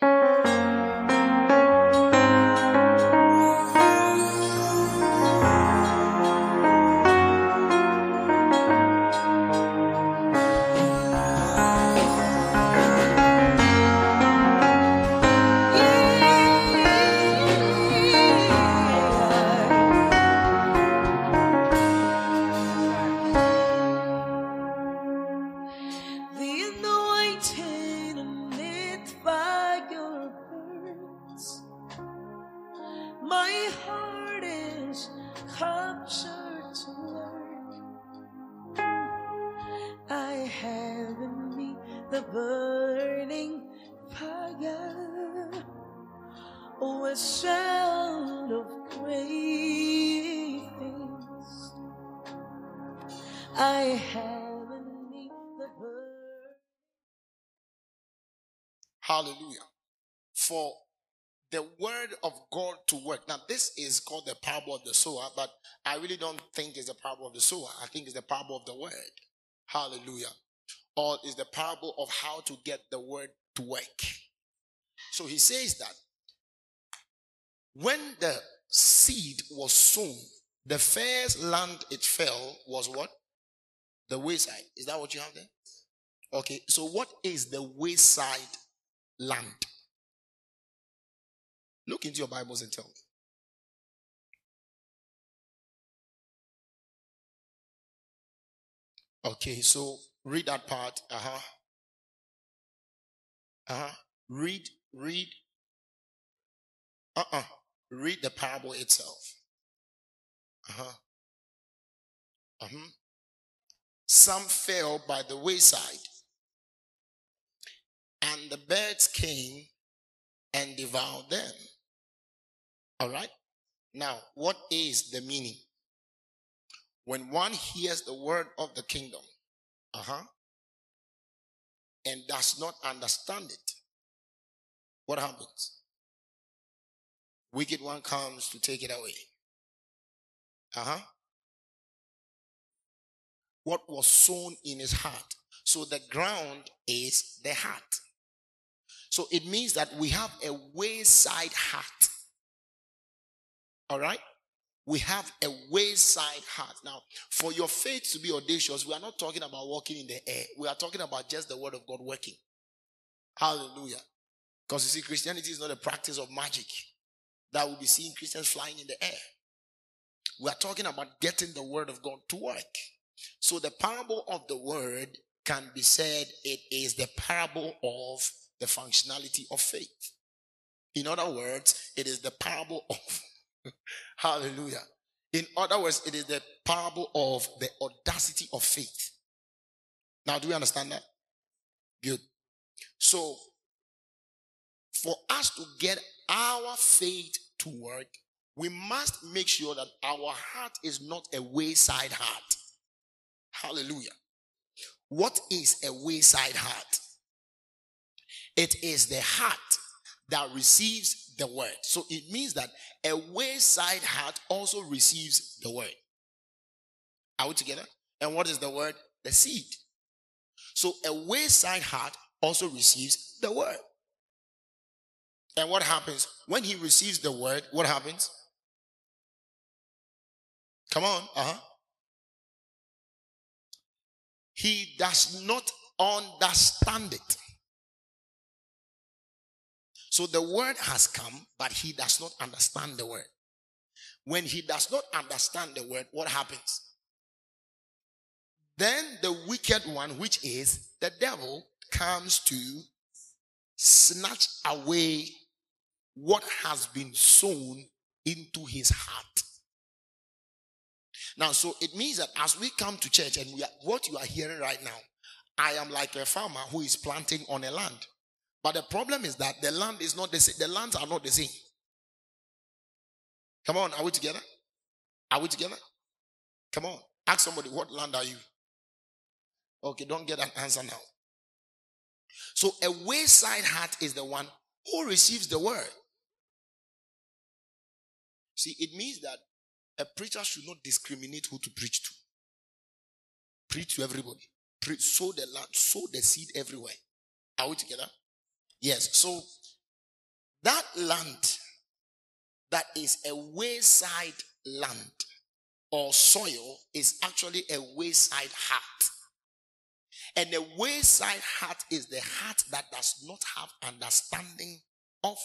Hallelujah. This is called the parable of the sower, but I really don't think it's the parable of the sower. I think it's the parable of the word. Hallelujah. Or is the parable of how to get the word to work. So he says that when the seed was sown, the first land it fell was what? The wayside. Is that what you have there? Okay, so what is the wayside land. Look into your Bibles and tell me. Okay, so read that part. Uh huh. Uh huh. Read, read. Uh uh-uh. uh. Read the parable itself. Uh huh. Uh huh. Some fell by the wayside and the birds came and devoured them. All right? Now, what is the meaning? When one hears the word of the kingdom, uh huh, and does not understand it, what happens? Wicked one comes to take it away. Uh huh. What was sown in his heart. So the ground is the heart. So it means that we have a wayside heart. All right? We have a wayside heart. Now, for your faith to be audacious, we are not talking about walking in the air. We are talking about just the word of God working. Hallelujah. Because you see, Christianity is not a practice of magic that will be seeing Christians flying in the air. We are talking about getting the word of God to work. So the parable of the word can be said it is the parable of the functionality of faith. In other words, it is the parable of hallelujah. In other words, it is the parable of the audacity of faith. Now, do we understand that? Good. So, for us to get our faith to work, we must make sure that our heart is not a wayside heart. Hallelujah. What is a wayside heart? It is the heart that receives the word. So it means that a wayside heart also receives the word. Are we together? And what is the word? The seed. So a wayside heart also receives the word. And what happens? When he receives the word, what happens? Come on. Uh huh. He does not understand it. So the word has come, but he does not understand the word. When he does not understand the word, what happens? Then the wicked one, which is the devil, comes to snatch away what has been sown into his heart. Now, so it means that as we come to church and we are, what you are hearing right now, I am like a farmer who is planting on a land. But the problem is that the land is not the same. The lands are not the same. Come on, are we together? Are we together? Come on. Ask somebody, what land are you? Okay, don't get an answer now. So a wayside heart is the one who receives the word. See, it means that a preacher should not discriminate who to preach to. Preach to everybody. Preach, sow the land, sow the seed everywhere. Are we together? Yes. So That land that is a wayside land or soil is actually a wayside heart. And a wayside heart is the heart that does not have understanding of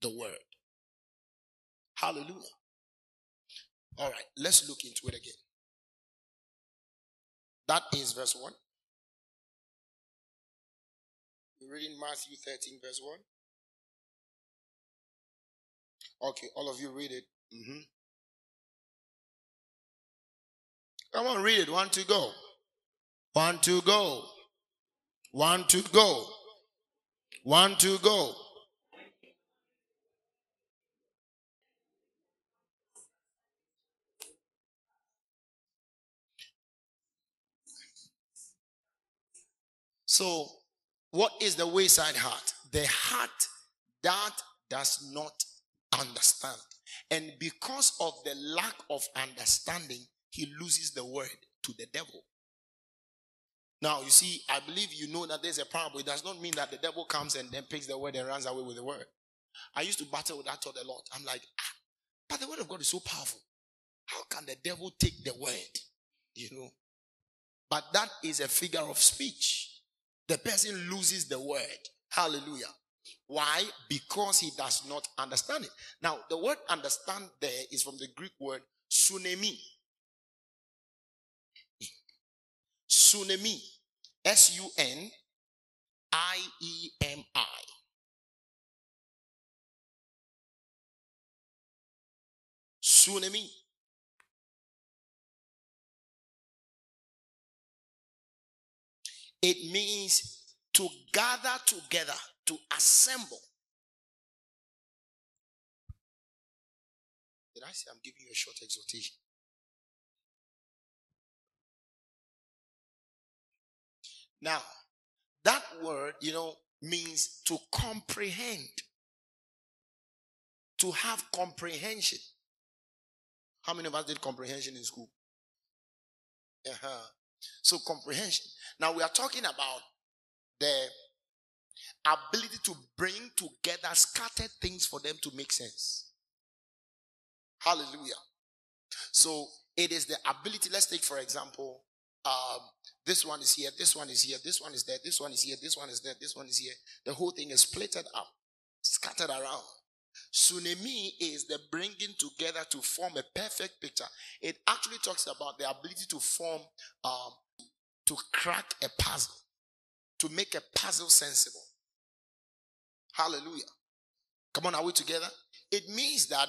the word. Hallelujah. All right, let's look into it again. That is verse 1. Reading Matthew 13, verse 1. Okay, all of you read it. Mm-hmm. Come on, read it. One to go. One to go. One to go. One to go. So, what is the wayside heart? The heart that does not understand. And because of the lack of understanding, he loses the word to the devil. Now, you see, I believe you know that there's a parable. It does not mean that the devil comes and then picks the word and runs away with the word. I used to battle with that thought a lot. I'm like, ah, but the word of God is so powerful. How can the devil take the word? You know? But that is a figure of speech. The person loses the word. Hallelujah. Why? Because he does not understand it. Now, the word understand there is from the Greek word suniemi. Suniemi. S U N I E M I. Suniemi. It means to gather together to assemble. Did I say I'm giving you a short exhortation? Now, that word, you know, means to comprehend, to have comprehension. How many of us did comprehension in school? Uh-huh. So, comprehension. Now, we are talking about the ability to bring together scattered things for them to make sense. Hallelujah. So it is the ability. Let's take, for example, um, this one is here, this one is here, this one is there, this one is here, this one is there, this one is here. The whole thing is splitted up, scattered around. Suniemi is the bringing together to form a perfect picture. It actually talks about the ability to form, um, to crack a puzzle, to make a puzzle sensible. Hallelujah. Come on, are we together? It means that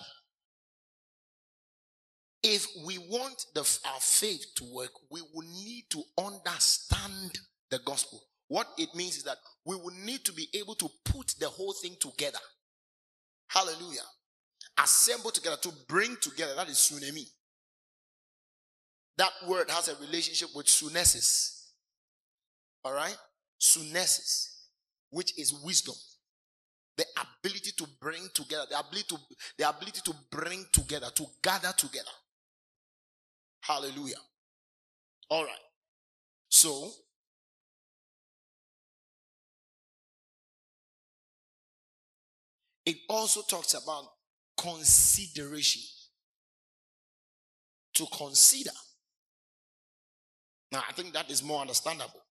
if we want the, our faith to work, we will need to understand the gospel. What it means is that we will need to be able to put the whole thing together. Hallelujah. Assemble together to bring together. That is suniemi. That word has a relationship with sunesis. All right? Sunesis, which is wisdom the ability to bring together, the ability to the ability to bring together, to gather together. Hallelujah. All right. So it also talks about consideration. To consider. Now, I think that is more understandable.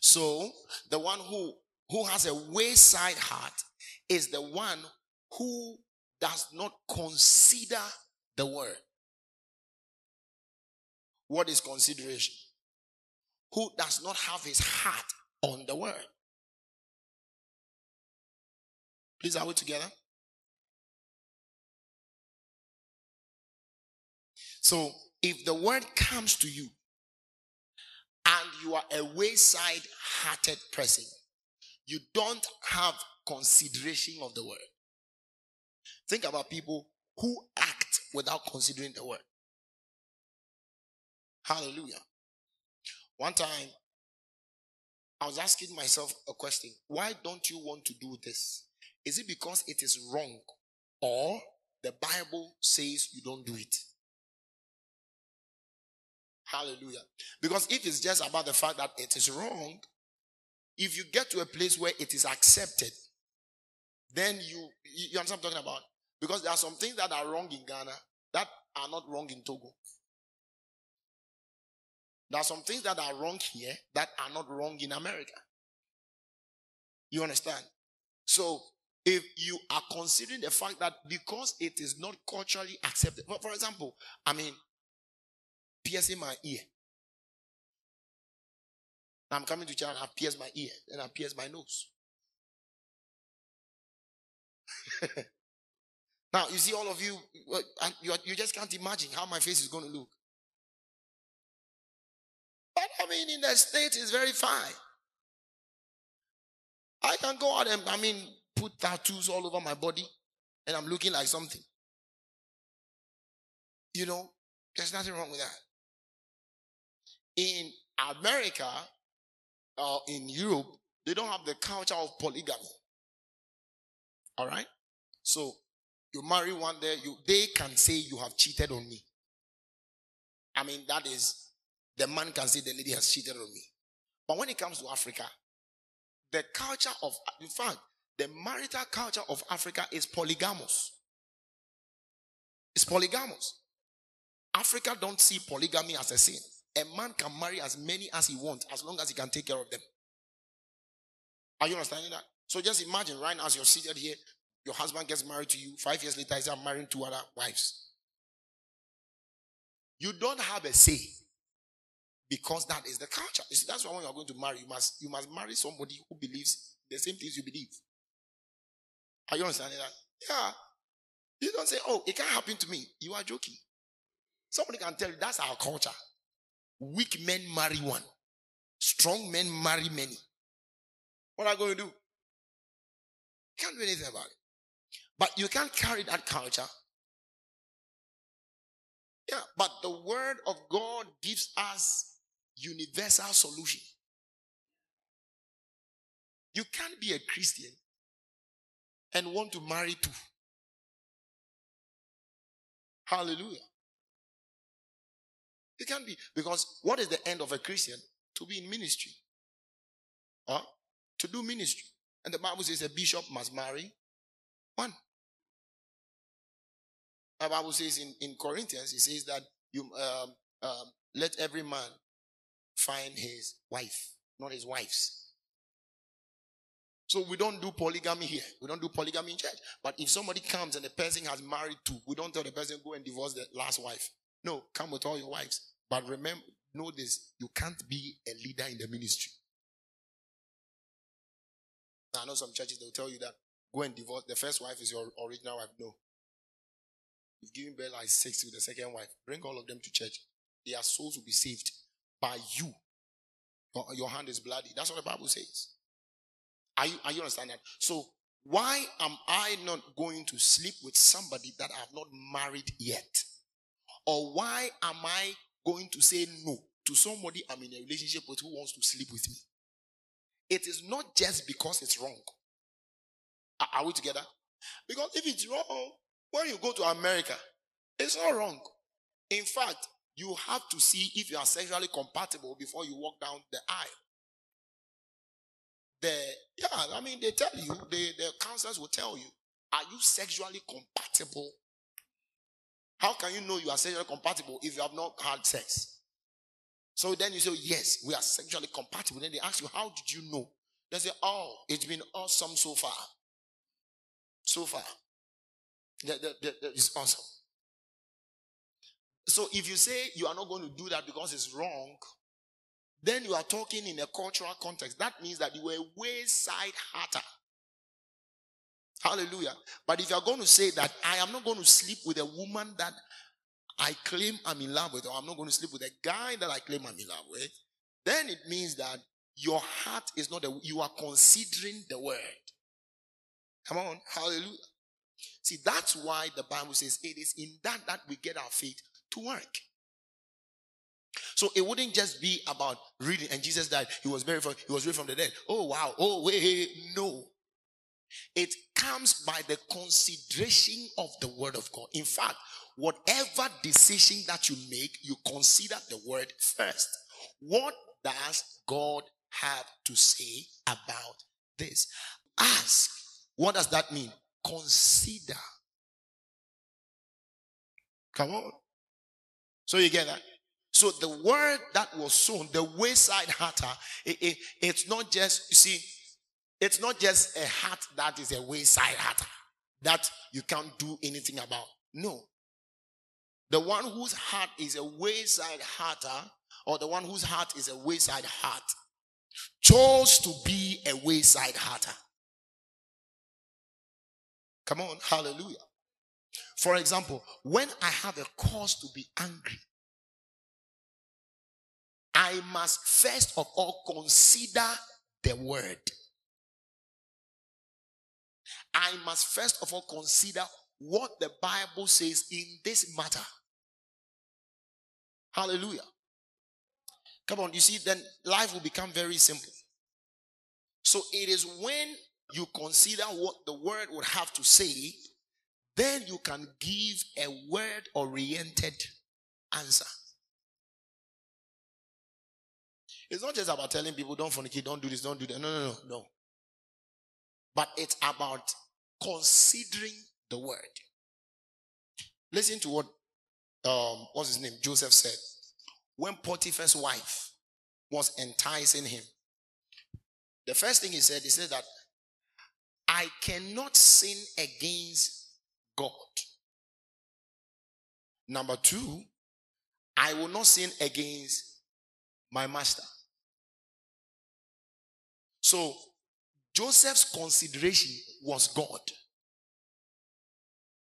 So, the one who who has a wayside heart is the one who does not consider the word. What is consideration? Who does not have his heart on the word. Please, are we together? So, if the word comes to you and you are a wayside hearted person, you don't have consideration of the word. Think about people who act without considering the word. Hallelujah. One time, I was asking myself a question why don't you want to do this? Is it because it is wrong or the Bible says you don't do it? Hallelujah. Because if it's just about the fact that it is wrong, if you get to a place where it is accepted, then you, you understand what I'm talking about? Because there are some things that are wrong in Ghana that are not wrong in Togo. There are some things that are wrong here that are not wrong in America. You understand? So, if you are considering the fact that because it is not culturally accepted, for, example, I mean, piercing my ear. I'm coming to church, and I pierce my ear, and I pierce my nose. now, you see, all of you, you, you just can't imagine how my face is going to look. But I mean, in the state, it's very fine. I can go out and, I mean, put tattoos all over my body and I'm looking like something. You know, there's nothing wrong with that. In America or in Europe, they don't have the culture of polygamy. All right? So you marry one there, you they can say you have cheated on me. I mean, that is the man can say the lady has cheated on me. But when it comes to Africa, the culture of, in fact, the marital culture of Africa is polygamous. It's polygamous. Africa don't see polygamy as a sin. A man can marry as many as he wants as long as he can take care of them. Are you understanding that? So just imagine right now as you're seated here, your husband gets married to you. Five years later, he's marrying two other wives. You don't have a say because that is the culture. You see, that's why when you're going to marry, you must you must marry somebody who believes the same things you believe. Are you understanding that? Yeah. You don't say, "Oh, it can't happen to me." You are joking. Somebody can tell you that's our culture. Weak men marry one, strong men marry many. What are you going to do? can't do anything about it. But you can't carry that culture. Yeah, but the word of God gives us universal solution. You can't be a Christian and want to marry two. Hallelujah. It can't be because what is the end of a Christian? To be in ministry. Huh? To do ministry. And the Bible says a bishop must marry one. The Bible says in, in Corinthians, it says that you um, um, let every man find his wife, not his wives. So we don't do polygamy here. We don't do polygamy in church. But if somebody comes and the person has married two, we don't tell the person go and divorce the last wife. No, come with all your wives. But remember, know this: you can't be a leader in the ministry. Now, I know some churches they'll tell you that go and divorce. The first wife is your original wife. No, you've given birth like six with the second wife. Bring all of them to church. Their souls will be saved by you. Your, your hand is bloody. That's what the Bible says. Are you, are you understand that? So why am I not going to sleep with somebody that I have not married yet? Or why am I going to say no to somebody I'm in a relationship with who wants to sleep with me? It is not just because it's wrong. Are, are we together? Because if it's wrong, when you go to America, it's not wrong. In fact, you have to see if you are sexually compatible before you walk down the aisle. The yeah, I mean they tell you, the, the counselors will tell you, are you sexually compatible? How can you know you are sexually compatible if you have not had sex? So then you say, Yes, we are sexually compatible. Then they ask you, How did you know? They say, Oh, it's been awesome so far. So far. That, that, that, that is awesome. So if you say you are not going to do that because it's wrong, then you are talking in a cultural context. That means that you were a wayside hatter. Hallelujah. But if you are going to say that I am not going to sleep with a woman that I claim I'm in love with, or I'm not going to sleep with a guy that I claim I'm in love with, then it means that your heart is not, a, you are considering the word. Come on. Hallelujah. See, that's why the Bible says it is in that that we get our faith to work. So it wouldn't just be about reading and Jesus died. He was buried from, he was raised from the dead. Oh wow. Oh wait, no. It comes by the consideration of the word of God. In fact, whatever decision that you make, you consider the word first. What does God have to say about this? Ask What does that mean? Consider. Come on. So you get that? So the word that was sown, the wayside hatter, it, it, it's not just, you see, it's not just a hat that is a wayside hatter that you can't do anything about. No. The one whose heart is a wayside hatter, or the one whose heart is a wayside heart, chose to be a wayside hatter. Come on, hallelujah. For example, when I have a cause to be angry, I must first of all consider the word. I must first of all consider what the Bible says in this matter. Hallelujah. Come on, you see, then life will become very simple. So it is when you consider what the word would have to say, then you can give a word oriented answer. It's not just about telling people, don't fornicate, don't do this, don't do that. No, no, no, no. But it's about considering the word. Listen to what um what's his name? Joseph said. When Potiphar's wife was enticing him, the first thing he said, he said that I cannot sin against God. Number two, I will not sin against my master. So Joseph's consideration was God.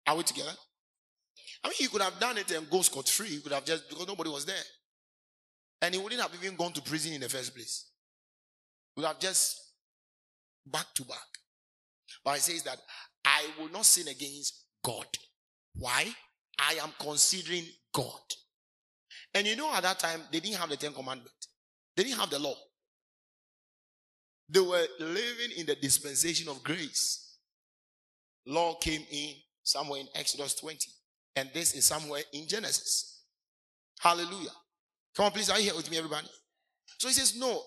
Are we together? I mean, he could have done it and go scot free. He could have just, because nobody was there. And he wouldn't have even gone to prison in the first place. He would have just back to back. But he says that I will not sin against God. Why? I am considering God. And you know, at that time, they didn't have the Ten Commandments, they didn't have the law. They were living in the dispensation of grace. Law came in somewhere in Exodus 20, and this is somewhere in Genesis. Hallelujah. Come on, please, are you here with me, everybody? So he says, No,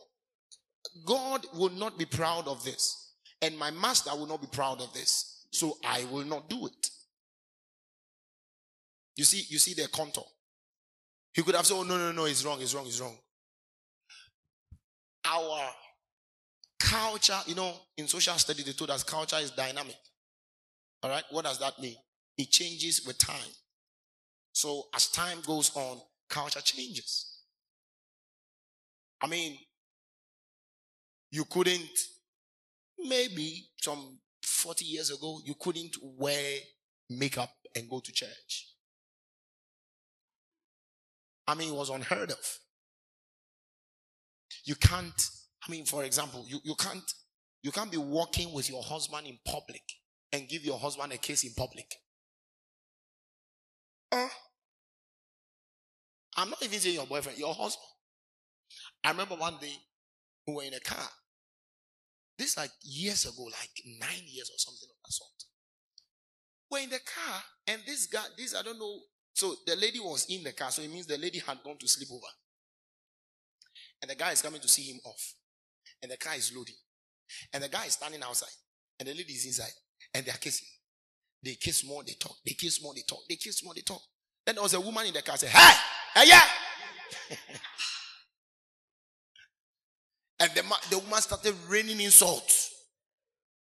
God will not be proud of this, and my master will not be proud of this, so I will not do it. You see, you see the contour. He could have said, Oh, no, no, no, it's wrong, it's wrong, it's wrong. Our culture, you know, in social study, they told us culture is dynamic. All right, what does that mean? It changes with time. So as time goes on, culture changes. I mean, you couldn't, maybe some 40 years ago, you couldn't wear makeup and go to church. I mean, it was unheard of. You can't I mean, for example, you, you can't you can't be walking with your husband in public and give your husband a kiss in public. Uh, I'm not even saying your boyfriend, your husband. I remember one day we were in a car. This like years ago, like nine years or something of that sort. We're in the car, and this guy, this I don't know. So the lady was in the car, so it means the lady had gone to sleep over. And the guy is coming to see him off and the car is loading. And the guy is standing outside, and the lady is inside, and they are kissing. They kiss more, they talk. They kiss more, they talk. They kiss more, they talk. Then there was a woman in the car said, Hey, hey, yeah. and the, the woman started raining insults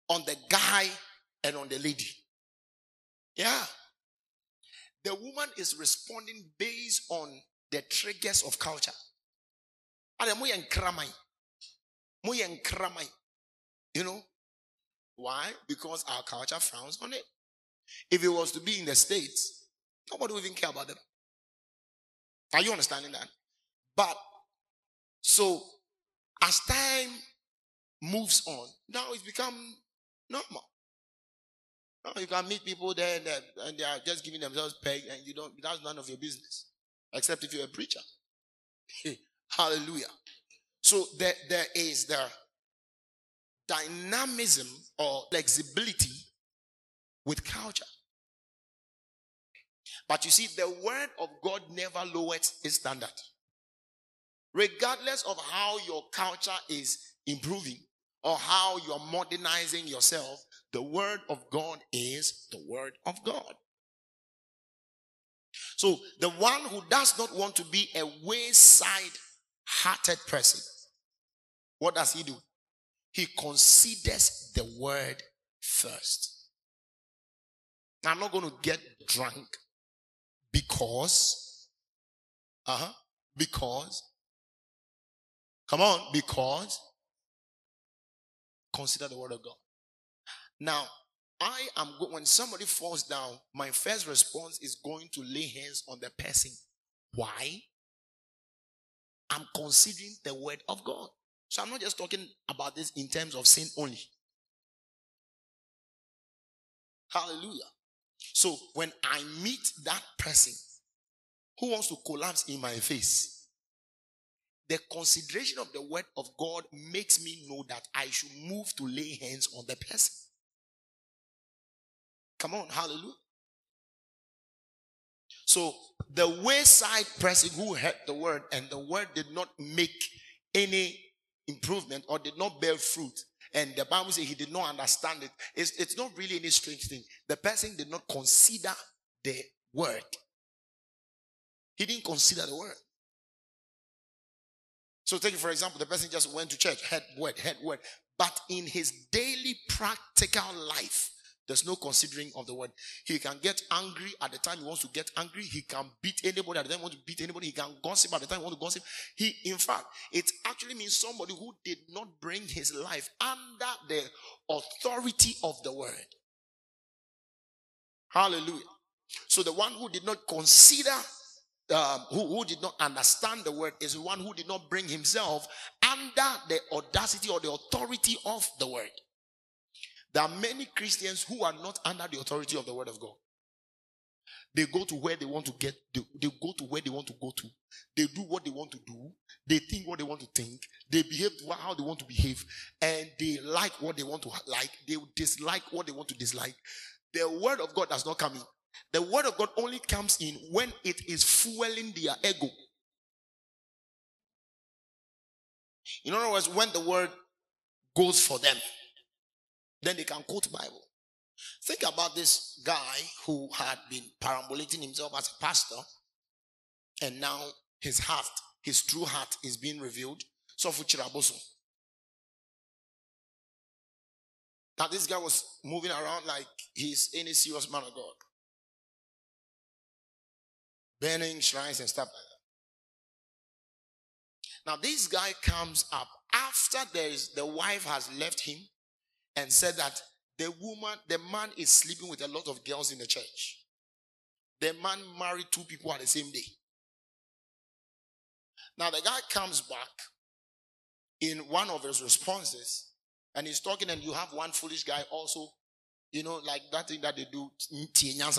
on the guy and on the lady. Yeah. The woman is responding based on the triggers of culture. You know? Why? Because our culture frowns on it. If it was to be in the States, nobody would even care about them. Are you understanding that? But so as time moves on, now it's become normal. Now you can meet people there and, and they are just giving themselves peg and you don't that's none of your business. Except if you're a preacher. Hallelujah. So there, there is the dynamism or flexibility with culture. But you see, the word of God never lowers its standard. Regardless of how your culture is improving or how you're modernizing yourself, The word of God is the word of God. So the one who does not want to be a wayside hearted person, what does he do? He considers the word first. I'm not going to get drunk because, uh huh, because, come on, because, consider the word of God. Now, I am go- when somebody falls down, my first response is going to lay hands on the person. Why? I'm considering the word of God. So I'm not just talking about this in terms of sin only. Hallelujah. So when I meet that person who wants to collapse in my face, the consideration of the word of God makes me know that I should move to lay hands on the person. Come on, hallelujah. So the wayside person who heard the word and the word did not make any improvement or did not bear fruit, and the Bible says he did not understand it, it's, it's not really any strange thing. The person did not consider the word. He didn't consider the word. So take for example, the person just went to church, heard word, heard word, but in his daily practical life, there's no considering of the word. He can get angry at the time he wants to get angry. He can beat anybody at the time he wants to beat anybody. He can gossip at the time he wants to gossip. He, in fact, it actually means somebody who did not bring his life under the authority of the word. Hallelujah. So the one who did not consider, um, who, who did not understand the word, is the one who did not bring himself under the audacity or the authority of the word. There are many Christians who are not under the authority of the word of God. They go to where they want to get, they, they, go to where they want to go to. They do what they want to do. They think what they want to think. They behave how they want to behave. And they like what they want to like. They dislike what they want to dislike. The word of God does not come in. The word of God only comes in when it is fueling their ego. In other words, when the word goes for them. Then they can quote Bible. Think about this guy who had been perambulating himself as a pastor, and now his heart, his true heart, is being revealed. So Chiraboso. Now this guy was moving around like he's any serious man of God. Burning shrines and stuff like that. Now this guy comes up after there is the wife has left him and said that the woman, the man is sleeping with a lot of girls in the church. The man married two people at the same day. Now the guy comes back in one of his responses and he's talking, and you have one foolish guy also, you know, like that thing that they do. You know,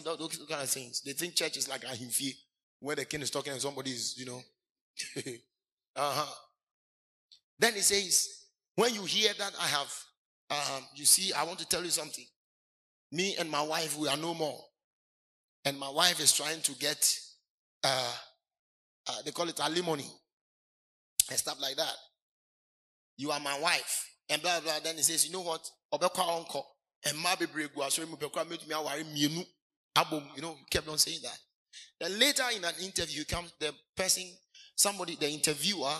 those kind of things. They think church is like a himfi, where the king is talking and somebody is, you know. uh-huh. Then he says, when you hear that, I have, um, you see, I want to tell you something. Me and my wife, we are no more. And my wife is trying to get, uh, uh, they call it alimony and stuff like that. You are my wife. And blah, blah. Then he says, you know what? Obekwa uncle. And my baby go sorry, me mienu. You know, kept on saying that. Then later in an interview, comes the person, somebody, the interviewer,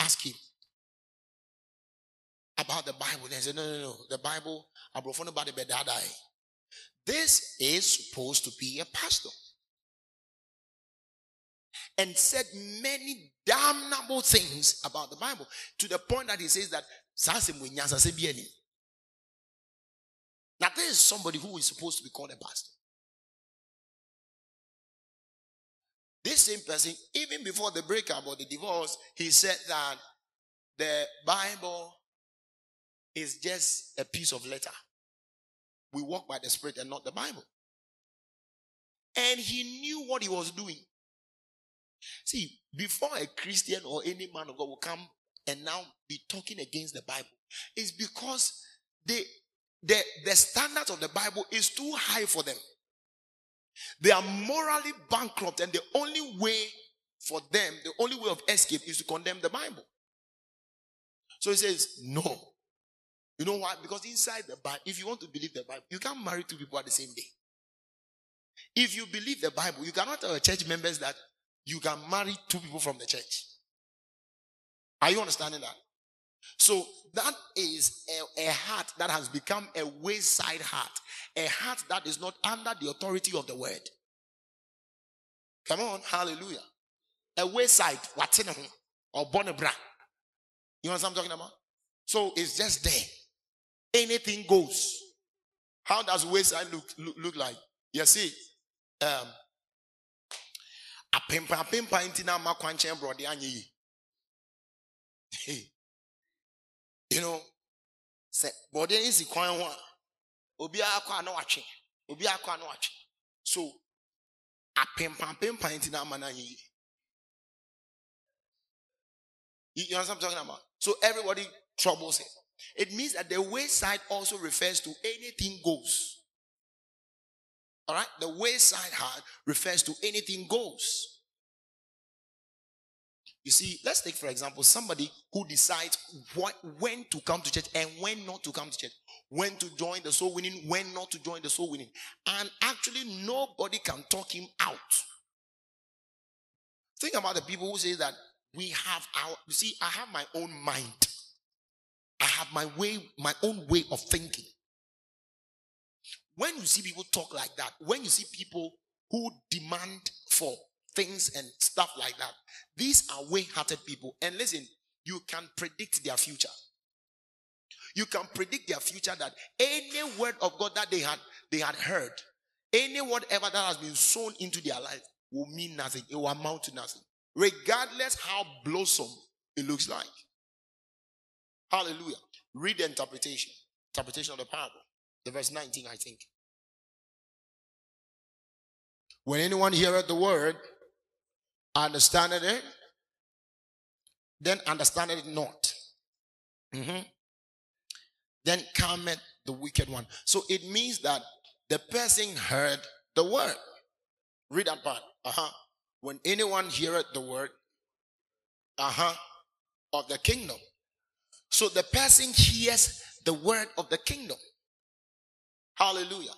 ask him, about the Bible. They said, no, no, no. The Bible, Abrofone about the bedadai. This is supposed to be a pastor. And said many damnable things about the Bible to the point that he says that now there is somebody who is supposed to be called a pastor. This same person, even before the breakup or the divorce, he said that the Bible is just a piece of letter. We walk by the Spirit and not the Bible. And he knew what he was doing. See, before a Christian or any man of God will come and now be talking against the Bible, it's because they, the, the standard of the Bible is too high for them. They are morally bankrupt, and the only way for them, the only way of escape is to condemn the Bible. So he says, No, You know why? Because inside the Bible, if you want to believe the Bible, you can't marry two people at the same day. If you believe the Bible, you cannot tell church members that you can marry two people from the church. Are you understanding that? So that is a, a, heart that has become a wayside heart, a heart that is not under the authority of the word. Come on, hallelujah. A wayside, what's in or bonebra. You know what I'm talking about? So it's just there. Anything goes. How does wayside look, look, look like? You see, um, apempa apempa nti na ama kwankyɛn borɔde anyɛ yi. You know sɛ bɔde yi si kwan ho a obiara kɔ a na watwe. Obiara kɔ a na watwe. So apempa apempa nti na yi. You understand what I'm talking about? So everybody troubles it it means that the wayside also refers to anything goes all right? The wayside heart refers to anything goes. You see, let's take, for example, somebody who decides what, when to come to church and when not to come to church, when to join the soul winning, when not to join the soul winning. And actually, nobody can talk him out. Think about the people who say that we have our, you see, I have my own mind. I have my way, my own way of thinking. When you see people talk like that, when you see people who demand for things and stuff like that, these are way hearted people. And listen, you can predict their future. You can predict their future that any word of God that they had they had heard, any whatever that has been sown into their life will mean nothing. It will amount to nothing. Regardless how blossom it looks like. Hallelujah. Read the interpretation. Interpretation of the parable. The verse 19, I think. When anyone heareth the word, understandeth it, then understandeth it not. Mm-hmm. Then cometh the wicked one. So it means that the person heard the word. Read that part. Uh-huh. When anyone heareth the word, uh-huh, of the kingdom. So the person hears the word of the kingdom. Hallelujah.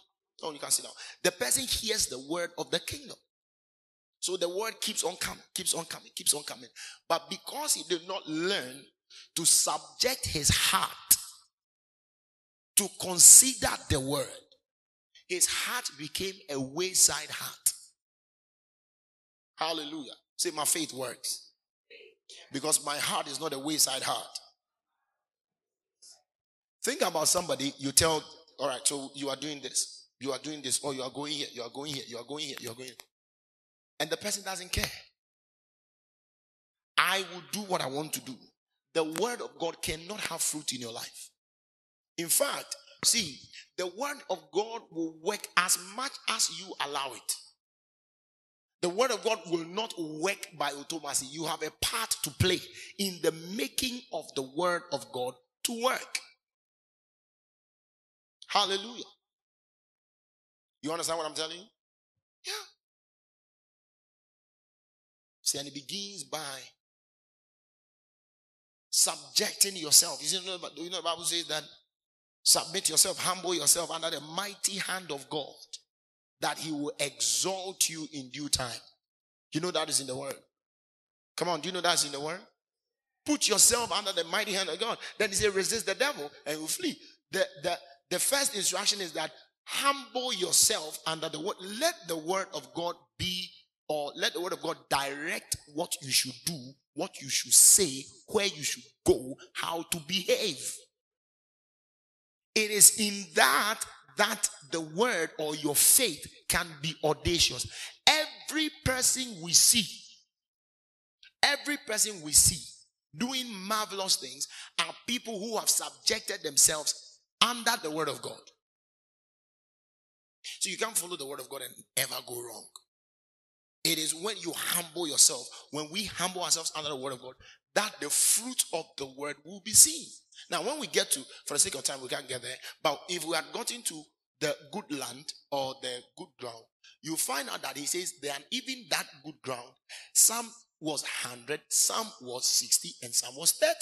Oh, you can see now. The person hears the word of the kingdom. So the word keeps on coming, keeps on coming, keeps on coming. But because he did not learn to subject his heart to consider the word, his heart became a wayside heart. Hallelujah. Say, my faith works. Because my heart is not a wayside heart. Think about somebody, you tell all right, so you are doing this, you are doing this, or you are going here, you are going here, you are going here, you are going here. And the person doesn't care. I will do what I want to do. The word of God cannot have fruit in your life. In fact, see, the word of God will work as much as you allow it. The word of God will not work by automacy. You have a part to play in the making of the word of God to work. Hallelujah. You understand what I'm telling you? Yeah. See, and it begins by subjecting yourself. You, see, you know, the Bible says that submit yourself, humble yourself under the mighty hand of God, that He will exalt you in due time. You know that is in the Word. Come on, do you know that's in the Word? Put yourself under the mighty hand of God. Then He says, resist the devil and you flee. The, the, the first instruction is that humble yourself under the word. Let the word of God be, or let the word of God direct what you should do, what you should say, where you should go, how to behave. It is in that that the word or your faith can be audacious. Every person we see, every person we see doing marvelous things are people who have subjected themselves under the word of God. So you can't follow the word of God and ever go wrong. It is when you humble yourself, when we humble ourselves under the word of God, that the fruit of the word will be seen. Now, when we get to, for the sake of time, we can't get there, but if we had gotten to the good land or the good ground, you find out that he says, there and even that good ground, some was 100, some was 60, and some was 30.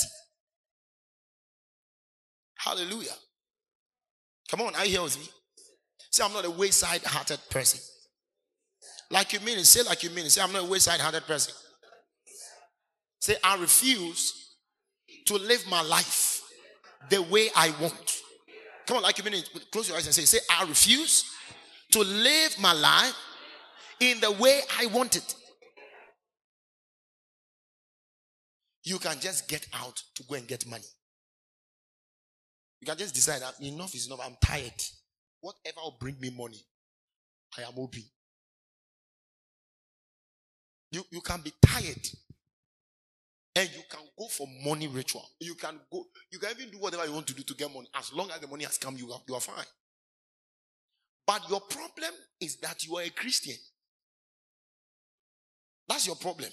Hallelujah. Come on, I hear with me. Say, I'm not a wayside hearted person. Like you mean it. Say, like you mean it. Say, I'm not a wayside hearted person. Say, I refuse to live my life the way I want. Come on, like you mean it. Close your eyes and say, say, I refuse to live my life in the way I want it. You can just get out to go and get money. You can just decide that enough is enough. I'm tired. Whatever will bring me money, I am open. You, you can be tired and you can go for money ritual. You can go, you can even do whatever you want to do to get money. As long as the money has come, you are, you are fine. But your problem is that you are a Christian. That's your problem.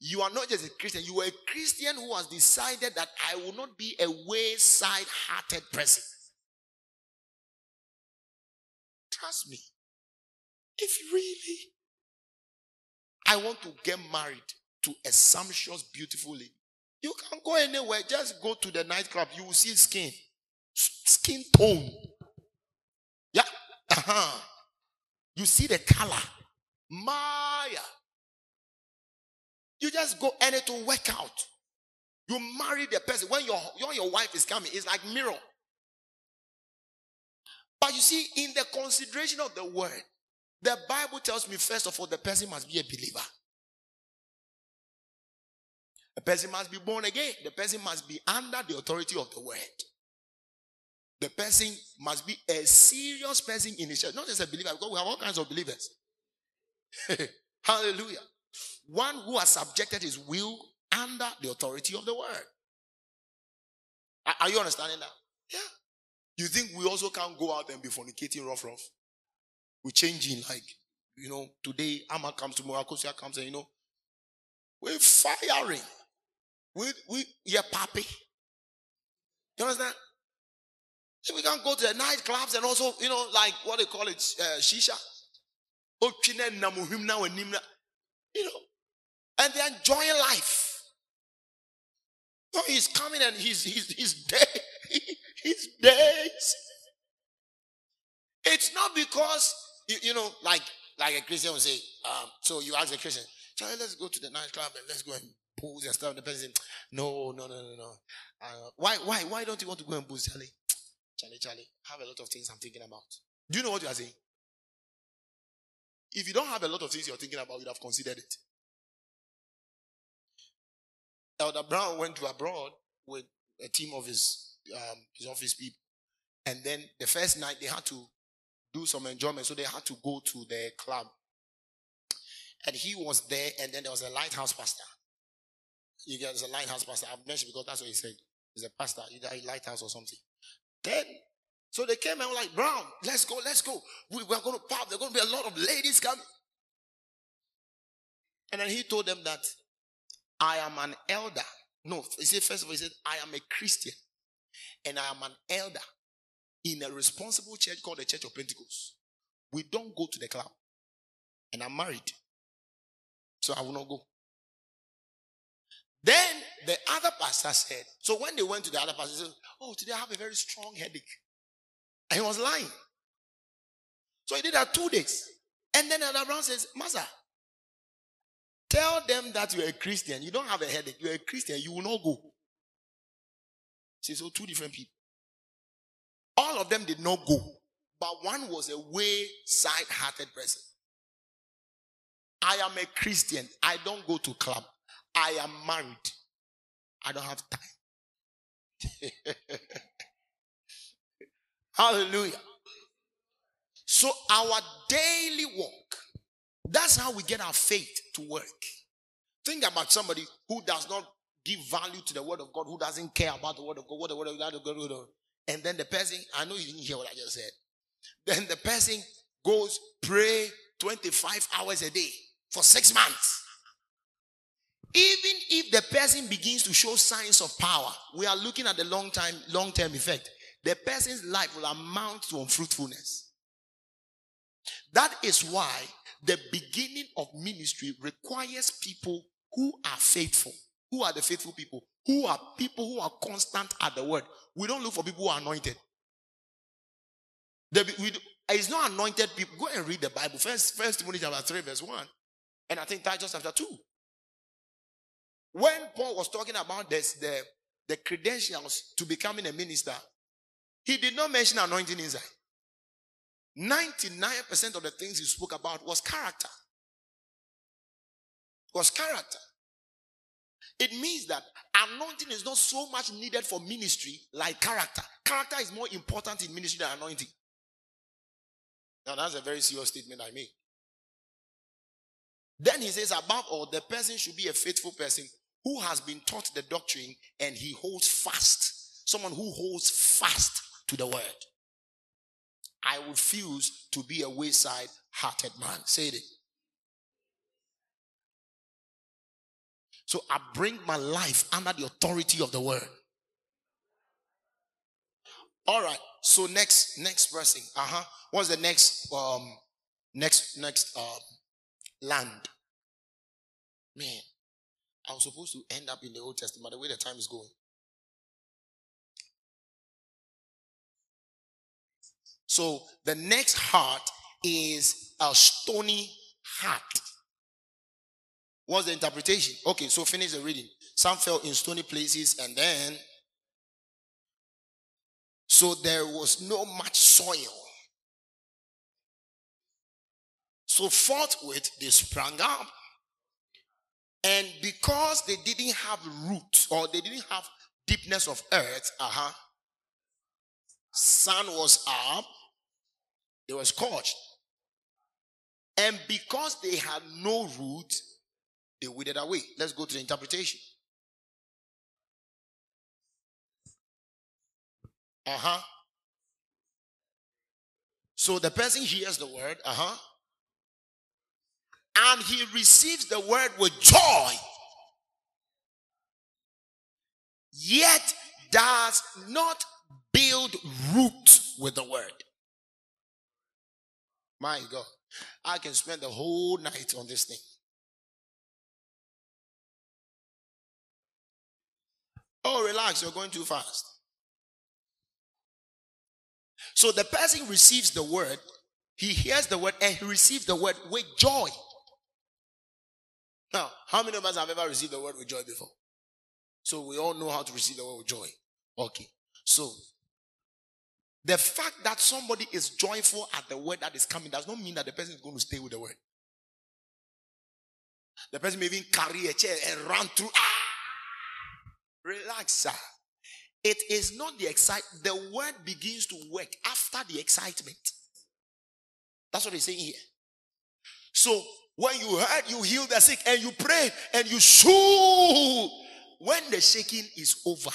You are not just a Christian, you are a Christian who has decided that I will not be a wayside hearted person. Trust me. If really I want to get married to a sumptuous, beautiful lady, you can go anywhere. Just go to the nightclub. You will see skin, skin tone. Yeah. Uh-huh. You see the color. Maya. You just go and it will work out. You marry the person when your, when your wife is coming, it's like mirror. But you see, in the consideration of the word, the Bible tells me first of all, the person must be a believer. The person must be born again. The person must be under the authority of the word. The person must be a serious person in the church, not just a believer, because we have all kinds of believers. Hallelujah. One who has subjected his will under the authority of the word. Are you understanding that? Yeah. You think we also can't go out and be fornicating rough rough? We're changing, like, you know, today Amma comes tomorrow, Akosua comes, and you know, we're firing. We, we, yeah, papi. You understand? So we can go to the nightclubs and also, you know, like what they call it, uh, shisha. You know, and they're enjoying life. No, he's coming and he's he's he's dead. He's dead. It's not because you, you know, like like a Christian will say, um, so you ask a Christian, Charlie, let's go to the nightclub and let's go and booze and stuff. The person, no, no, no, no, no. Uh, why, why, why don't you want to go and booze, Charlie? Charlie, Charlie, I have a lot of things I'm thinking about. Do you know what you are saying? If you don't have a lot of things you're thinking about, you'd have considered it. Elder Brown went to abroad with a team of his um, his office people, and then the first night they had to do some enjoyment, so they had to go to the club. And he was there, and then there was a lighthouse pastor. You get a lighthouse pastor. I've mentioned because that's what he said. He's a pastor, either a lighthouse or something. Then, so they came and were like, Brown, let's go, let's go. We, we're going to pop. There are going to be a lot of ladies coming. And then he told them that I am an elder. No, he said, first of all, he said, I am a Christian. And I am an elder in a responsible church called the Church of Pentecost. We don't go to the club. And I'm married. So I will not go. Then the other pastor said, so when they went to the other pastor, said, Oh, today I have a very strong headache. And he was lying. So he did that two days. And then Elder Brown says, Master, tell them that you're a Christian. You don't have a headache. You're a Christian. You will not go. See, so two different people. All of them did not go. But one was a wayside hearted person. I am a Christian. I don't go to club. I am married. I don't have time. Hallelujah. So, our daily walk, that's how we get our faith to work. Think about somebody who does not give value to the word of God, who doesn't care about the word of God, what the word of God, and then the person, I know you didn't hear what I just said. Then the person goes pray 25 hours a day for six months. Even if the person begins to show signs of power, we are looking at the long time, long term effect. The person's life will amount to unfruitfulness. That is why the beginning of ministry requires people who are faithful. Who are the faithful people? who are people who are constant at the word. We don't look for people who are anointed. The, we, it's not anointed people. Go and read the Bible. First, First Timothy chapter 3, verse 1. And I think Titus chapter 2. When Paul was talking about this, the, the credentials to becoming a minister, he did not mention anointing inside. 99% of the things he spoke about was character. Was character. It means that anointing is not so much needed for ministry like character. Character is more important in ministry than anointing. Now, that's a very serious statement I made. Then he says, above all, the person should be a faithful person who has been taught the doctrine and he holds fast. Someone who holds fast to the word. I refuse to be a wayside hearted man. Say it. So I bring my life under the authority of the word. All right. So next, next person. Uh huh. What's the next, um, next, next, um, land? Man, I was supposed to end up in the Old Testament. The way the time is going. So the next heart is a stony heart. What's the interpretation? Okay, so finish the reading. Some fell in stony places and then so there was no much soil. So forthwith they sprang up. And because they didn't have roots or they didn't have deepness of earth, uh-huh, sun was up, they were scorched. And because they had no root, they withered away. Let's go to the interpretation. Uh huh. So the person hears the word, uh huh, and he receives the word with joy, yet does not build root with the word. My God, I can spend the whole night on this thing. Oh, relax, you're going too fast. So the person receives the word, he hears the word, and he receives the word with joy. Now, how many of us have ever received the word with joy before? So we all know how to receive the word with joy. Okay. So the fact that somebody is joyful at the word that is coming does not mean that the person is going to stay with the word. The person may even carry a chair and run through. Ah! Relax, sir. It is not the excite. The word begins to work after the excitement. That's what he's saying here. So when you heard you heal the sick and you pray and you shoo, when the shaking is over,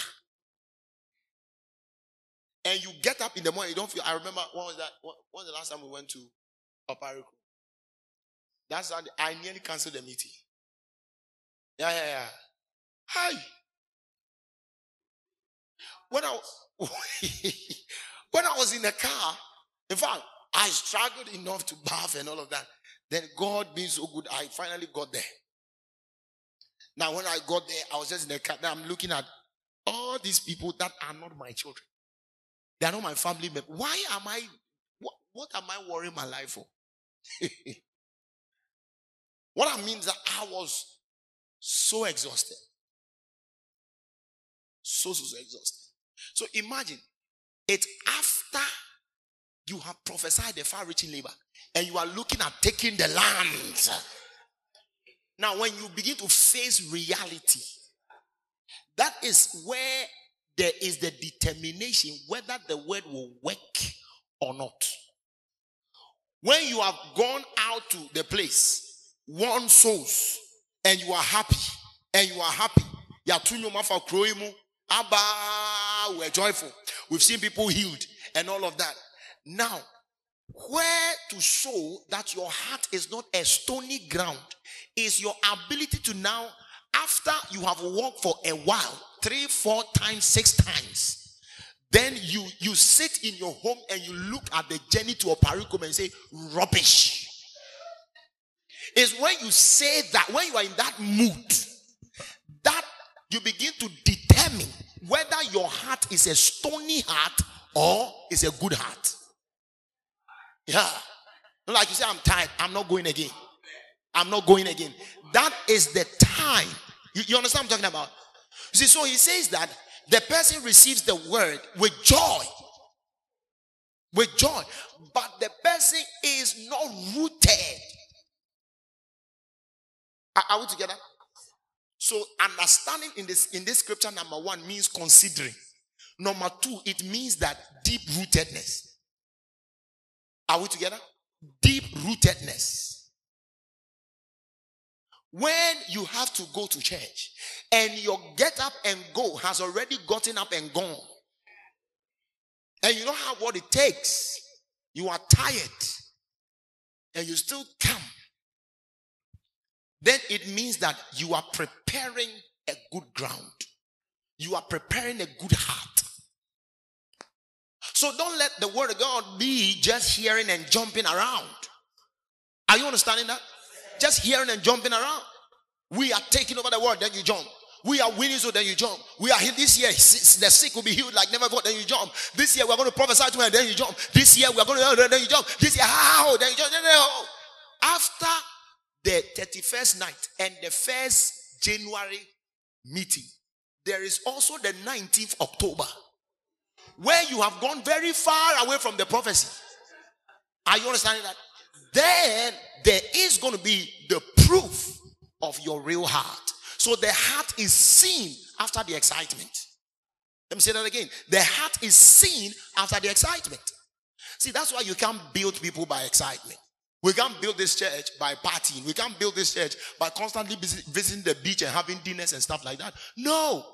and you get up in the morning, you don't feel. I remember when was that? When was the last time we went to Opariko? That's how I nearly canceled the meeting. Yeah, yeah, yeah. Hi. When I when I was in the car, in fact, I struggled enough to bath and all of that. Then God being so good, I finally got there. Now, when I got there, I was just in the car. Now I'm looking at all these people that are not my children. They are not my family members. Why am I, what, what am I worrying my life for? what I mean is that I was so exhausted. So, so, so exhausted. So imagine it after you have prophesied the far reaching labor and you are looking at taking the land. Now, when you begin to face reality, that is where there is the determination whether the word will work or not. When you have gone out to the place, won souls, and you are happy, and you are happy, Abba, we're joyful. We've seen people healed and all of that. Now, where to show that your heart is not a stony ground is your ability to now, after you have walked for a while, three, four times, six times, then you you sit in your home and you look at the journey to Opariko and say, rubbish. Is when you say that, when you are in that mood, that you begin to determine whether your heart is a stony heart or is a good heart. Yeah. Like you say, I'm tired. I'm not going again. I'm not going again. That is the time. You, you understand what I'm talking about? You see, so he says that the person receives the word with joy. With joy. But the person is not rooted. Are, are we together? So understanding in this in this scripture number one means considering. Number two, it means that deep rootedness. Are we together? Deep rootedness. When you have to go to church and your get up and go has already gotten up and gone, and you don't have what it takes, you are tired, and you still come, then it means that you are preparing a good ground. You are preparing a good heart. So don't let the word of God be just hearing and jumping around. Are you understanding that? Just hearing and jumping around. We are taking over the world, then you jump. We are winning, so then you jump. We are this year. The sick will be healed like never before. Then you jump. This year we are going to prophesy to them. Then you jump. This year we are going to. Oh, then you jump. This year how? Then you jump. After the thirty-first night and the first January meeting, there is also the nineteenth October, where you have gone very far away from the prophecy. Are you understanding that? Then there is going to be the proof of your real heart. So the heart is seen after the excitement. Let me say that again. The heart is seen after the excitement. See, that's why you can't build people by excitement. We can't build this church by partying. We can't build this church by constantly visiting the beach and having dinners and stuff like that. No.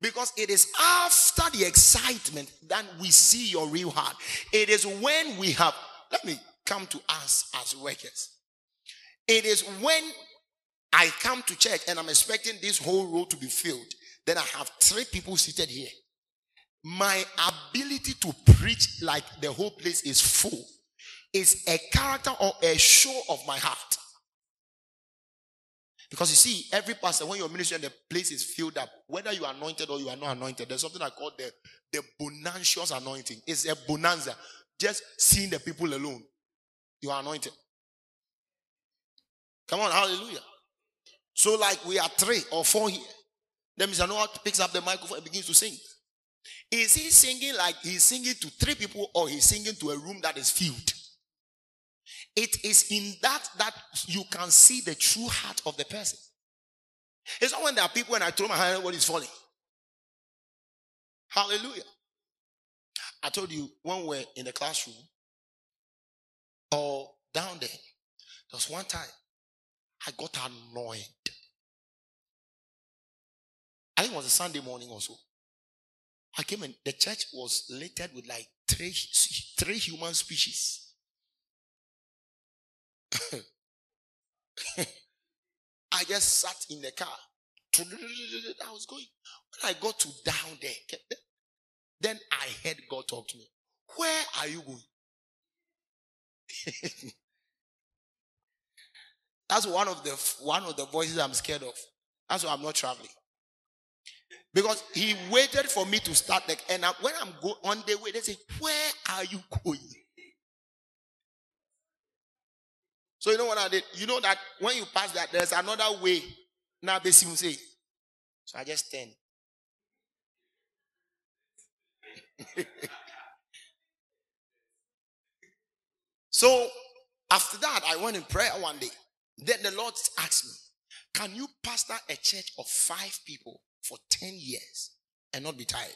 Because it is after the excitement that we see your real heart. It is when we have, let me come to us as workers. It is when I come to church and I'm expecting this whole row to be filled, then I have three people seated here. My ability to preach like the whole place is full is a character or a show of my heart. Because you see, every pastor, when your ministry and the place is filled up, whether you are anointed or you are not anointed, there's something I call the, the bonantious anointing. It's a bonanza. Just seeing the people alone. You are anointed. Come on, hallelujah. So, like we are three or four here. Then Mr. Noah picks up the microphone and begins to sing. Is he singing like he's singing to three people or he's singing to a room that is filled? It is in that that you can see the true heart of the person. It's not when there are people and I throw my hand, what is falling. Hallelujah. I told you when we're in the classroom, down there. There was one time I got annoyed. I think it was a Sunday morning or so. I came in, the church was littered with like three, three human species. I just sat in the car. I was going. When I got to down there, then I heard God talk to me. Where are you going? That's one of the one of the voices I'm scared of. That's why I'm not traveling. Because he waited for me to start the and I, when I'm go, on the way, they say, Where are you going? So you know what I did? You know that when you pass that, there's another way. Now they say. So I just stand. So after that, I went in prayer one day. Then the Lord asked me, Can you pastor a church of five people for 10 years and not be tired?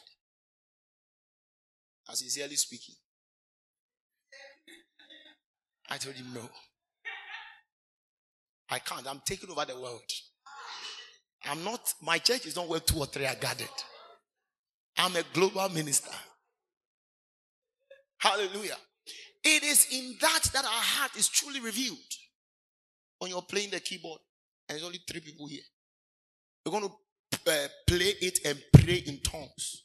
As sincerely speaking. I told him no. I can't. I'm taking over the world. I'm not, my church is not where two or three are gathered. I'm a global minister. Hallelujah. It is in that that our heart is truly revealed. When you're playing the keyboard, and there's only three people here, you're going to uh, play it and pray in tongues,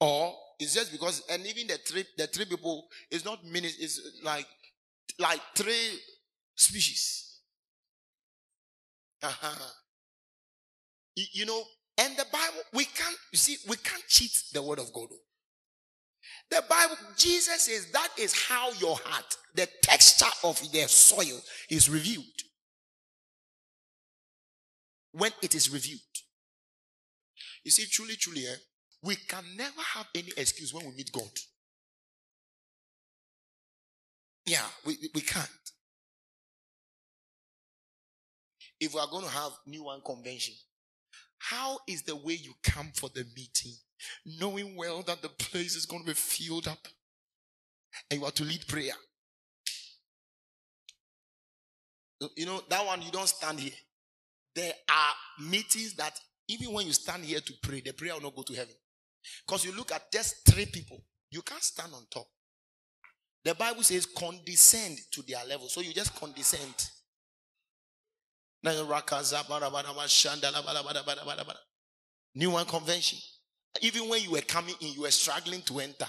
or it's just because, and even the three the three people is not minutes, it's like like three species. Uh-huh. You, you know, And the Bible, we can't, you see, we can't cheat the word of God. The Bible, Jesus says that is how your heart, the texture of the soil is reviewed. When it is reviewed. You see, truly, truly, eh, we can never have any excuse when we meet God. Yeah, we, we can't. If we are going to have New one Convention, how is the way you come for the meeting, knowing well that the place is going to be filled up and you are to lead prayer? You know, that one you don't stand here. There are meetings that even when you stand here to pray, the prayer will not go to heaven. Because you look at just three people, you can't stand on top. The Bible says condescend to their level. So you just condescend. New one Convention. Even when you were coming in, you were struggling to enter.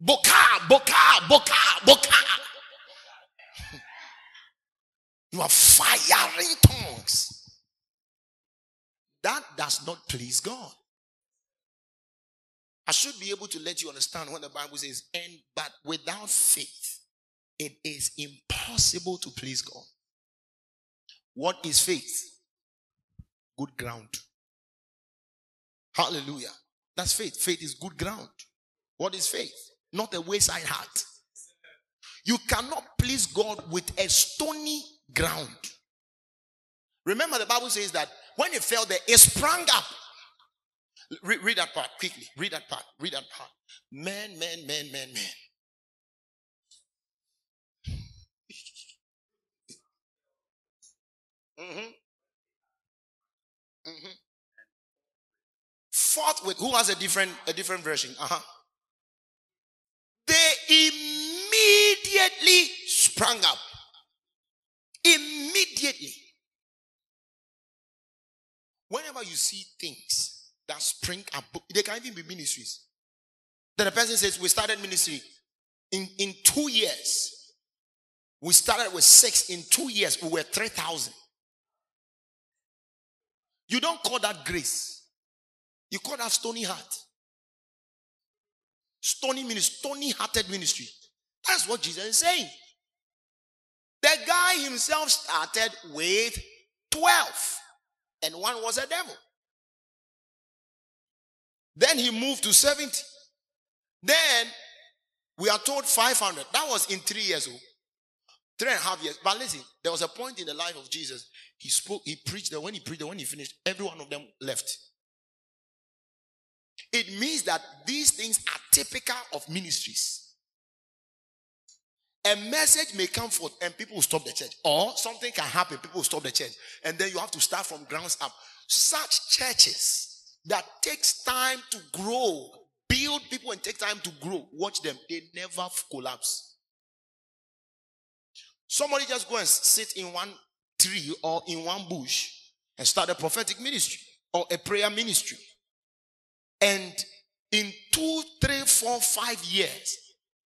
Boka, boka, boka, boka. You are firing tongues. That does not please God. I should be able to let you understand when the Bible says, and but without faith, it is impossible to please God. What is faith? Good ground. Hallelujah. That's faith. Faith is good ground. What is faith? Not a wayside heart. You cannot please God with a stony ground. Remember, the Bible says that when it fell there, it sprang up. Read, read that part quickly. Read that part. Read that part. Man, man, man, man, man. Mm-hmm. Mm-hmm. Who has a different a different version? Uh-huh. They immediately sprang up. Immediately. Whenever you see things that spring up, they can even be ministries. Then the person says, We started ministry in, in two years. We started with six. In two years, we were 3,000. You don't call that grace. You call that stony heart. Stony ministry, stony hearted ministry. That's what Jesus is saying. The guy himself started with 12 and one was a devil. Then he moved to 70. Then we are told 500. That was in three years old. Three and a half years. But listen, there was a point in the life of Jesus. He spoke, he preached that when he preached when he finished, every one of them left. It means that these things are typical of ministries. A message may come forth and people will stop the church, or something can happen, people will stop the church, and then you have to start from grounds up. Such churches that takes time to grow, build people and take time to grow. Watch them, they never collapse. Somebody just go and sit in one tree or in one bush and start a prophetic ministry or a prayer ministry. And in two, three, four, five years,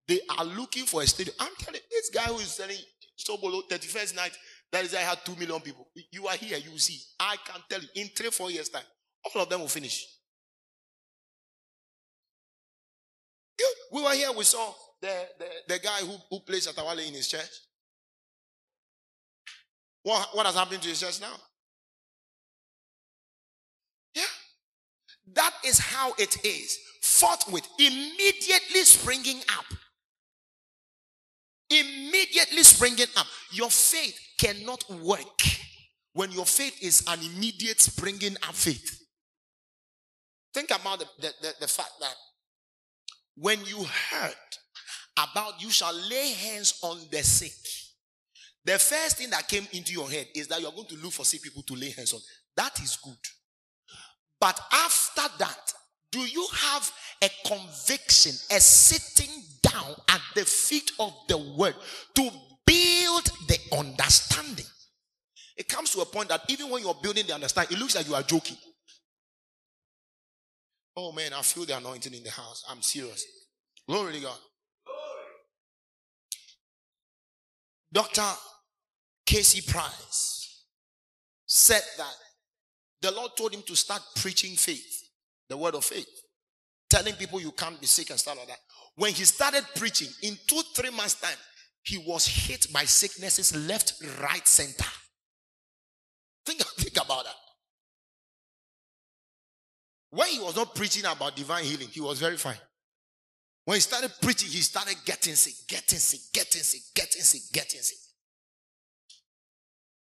they are looking for a stadium. I'm telling you, this guy who is selling Sobolo 31st night, that is, I had 2 million people. You are here, you see. I can tell you, in three, four years' time, all of them will finish. We were here, we saw the, the, the guy who, who plays Atawale in his church. What, what has happened to his church now? Yeah. That is how it is. Fought with, immediately springing up. Immediately springing up. Your faith cannot work when your faith is an immediate springing up faith. Think about the, the, the, the fact that when you heard about you shall lay hands on the sick, the first thing that came into your head is that you're going to look for sick people to lay hands on. That is good. But after that, do you have a conviction, a sitting down at the feet of the word to build the understanding? It comes to a point that even when you're building the understanding, it looks like you are joking. Oh man, I feel the anointing in the house. I'm serious. Glory to God. Dr. K.C. Price said that the Lord told him to start preaching faith, the word of faith, telling people you can't be sick and stuff like that. When he started preaching, in two, three months' time, he was hit by sicknesses left, right, center. Think, think about that. When he was not preaching about divine healing, he was very fine. When he started preaching, he started getting sick, getting sick, getting sick, getting sick, getting sick.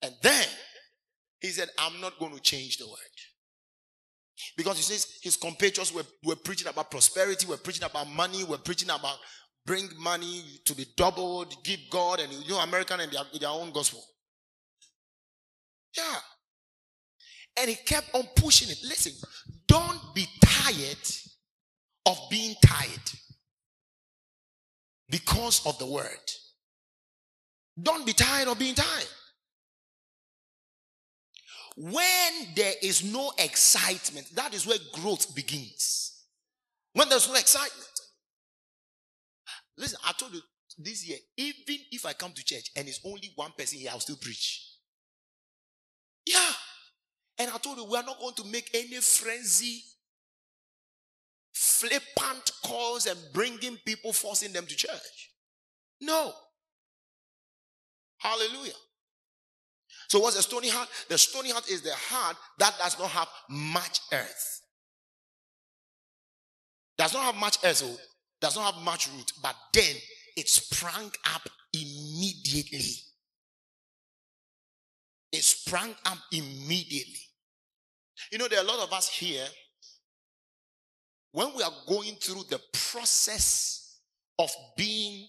And then he said, I'm not going to change the word. Because he says his compatriots were, were preaching about prosperity, were preaching about money, were preaching about bring money to be doubled, give God, and you know, American and their, their own gospel. Yeah. And he kept on pushing it. Listen, don't be tired of being tired because of the word. Don't be tired of being tired. When there is no excitement, that is where growth begins. When there's no excitement. Listen, I told you this year, even if I come to church and it's only one person here, I'll still preach. Yeah. And I told you, we are not going to make any frenzy, flippant calls and bringing people, forcing them to church. No. Hallelujah. So, what's a stony heart? The stony heart is the heart that does not have much earth. Does not have much earth, oh, does not have much root, but then it sprang up immediately. It sprang up immediately. You know, there are a lot of us here. When we are going through the process of being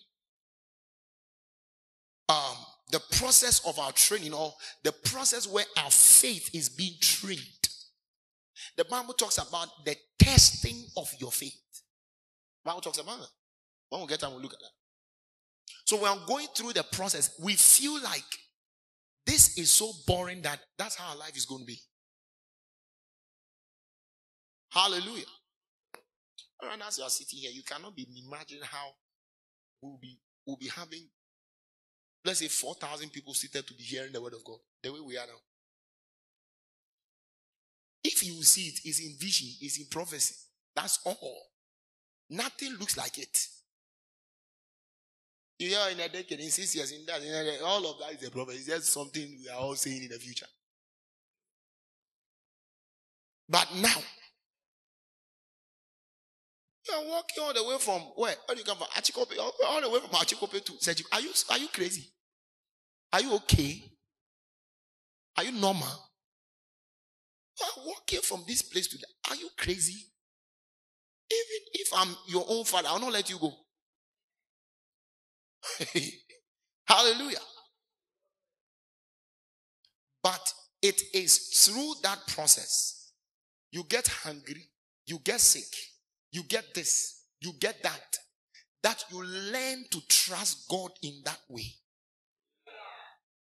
um, the process of our training or the process where our faith is being trained. The Bible talks about the testing of your faith. The Bible talks about that. When we get time, we'll look at that. So when I'm going through the process, we feel like this is so boring that that's how our life is going to be. Hallelujah. And as you are sitting here, you cannot be imagine how we'll be we'll be having let's say 4,000 people seated to be hearing the word of God, the way we are now. If you see it, it's in vision, it's in prophecy. That's all. Nothing looks like it. You hear in a decade, in six years, in that, in that all of that is a prophecy. It's just something we are all saying in the future. But now, you are walking all the way from where? Where do you come from? Achikope, all the way from Achikope to Sergipe. Are you are you crazy? Are you okay? Are you normal? You are walking from this place to that. Are you crazy? Even if I'm your own father, I'll not let you go. Hallelujah. But it is through that process you get hungry, you get sick, you get this, you get that, that you learn to trust God in that way.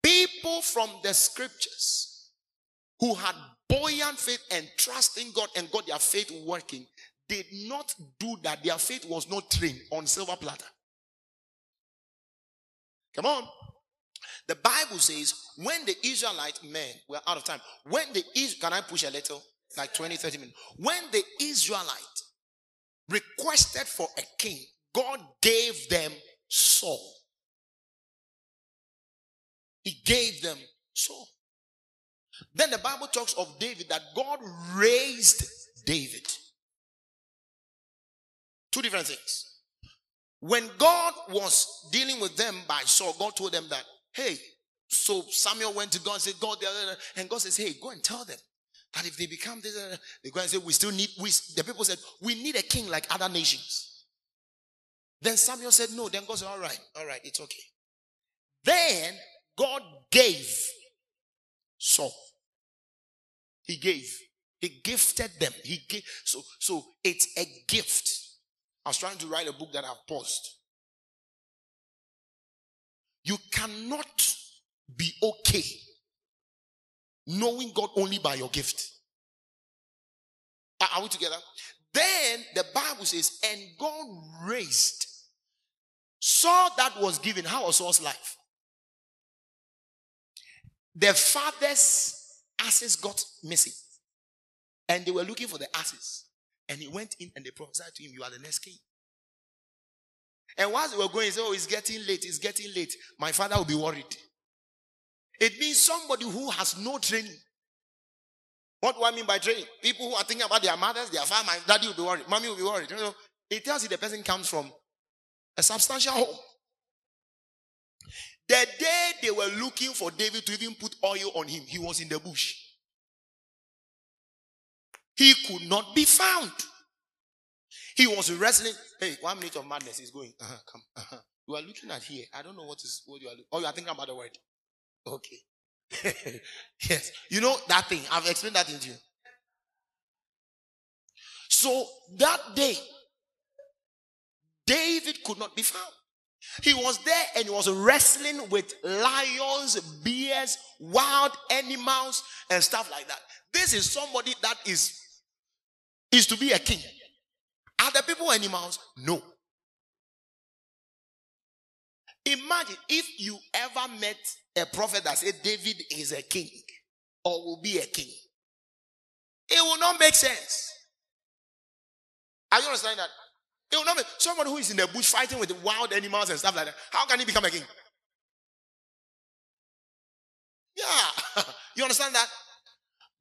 People from the scriptures who had buoyant faith and trusting God and got their faith working did not do that. Their faith was not trained on silver platter. Come on. The Bible says when the Israelite men were out of time, when the can I push a little like 20, 30 minutes? When the Israelite requested for a king, God gave them Saul. He gave them Saul. Then the Bible talks of David that God raised David. Two different things. When God was dealing with them by Saul, God told them that, hey, so Samuel went to God and said, God, and God says, hey, go and tell them that if they become this, uh, they go and say, we still need, we, the people said, we need a king like other nations. Then Samuel said, no. Then God said, all right, all right, it's okay. Then God gave Saul. He gave. He gifted them. He gave. So, so it's a gift. I was trying to write a book that I've paused. You cannot be okay knowing God only by your gift. Are we together? Then the Bible says, and God raised Saul that was given. How was Saul's life? The father's asses got missing. And they were looking for the asses. And he went in and they prophesied to him, You are the next king. And whilst they were going, he said, Oh, it's getting late, it's getting late. My father will be worried. It means somebody who has no training. What do I mean by training? People who are thinking about their mothers, their father, daddy will be worried, mommy will be worried. You know, it tells you the person comes from a substantial home. The day they were looking for David to even put oil on him, he was in the bush. He could not be found. He was wrestling. Hey, one minute of madness is going. Uh-huh, come. Uh-huh. You are looking at here. I don't know what is what you are. Oh, you are thinking about the word. Okay. yes. You know that thing. I've explained that to you. So that day, David could not be found. He was there and he was wrestling with lions, bears, wild animals, and stuff like that. This is somebody that is is to be a king. Are the people animals? No. Imagine if you ever met a prophet that said David is a king or will be a king. It will not make sense. Are you understanding that? It will not make someone who is in the bush fighting with wild animals and stuff like that. How can he become a king? Yeah. you understand that?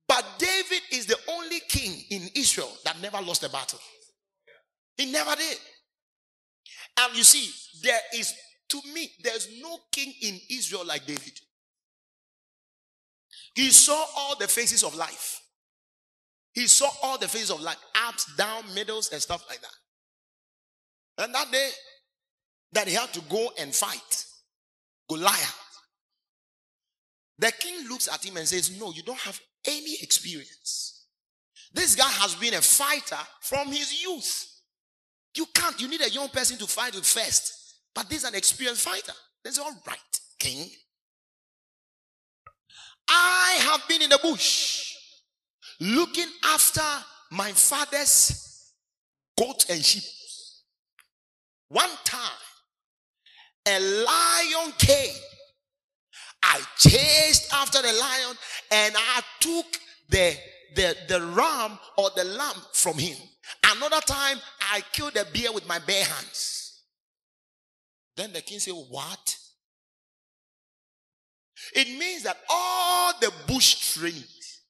But David is the only king in Israel that never lost a battle. He never did. And you see, there is, to me, there's no king in Israel like David. He saw all the phases of life. He saw all the phases of life, ups, down, middles, and stuff like that. And that day, that he had to go and fight Goliath. The king looks at him and says, No, you don't have any experience. This guy has been a fighter from his youth. You can't, you need a young person to fight with first. But this is an experienced fighter. That's all right, king. I have been in the bush looking after my father's goats and sheep. One time, a lion came. I chased after the lion and I took the, the, the ram or the lamb from him. Another time, I killed a bear with my bare hands. Then the king said, What? It means that all the bush trainings,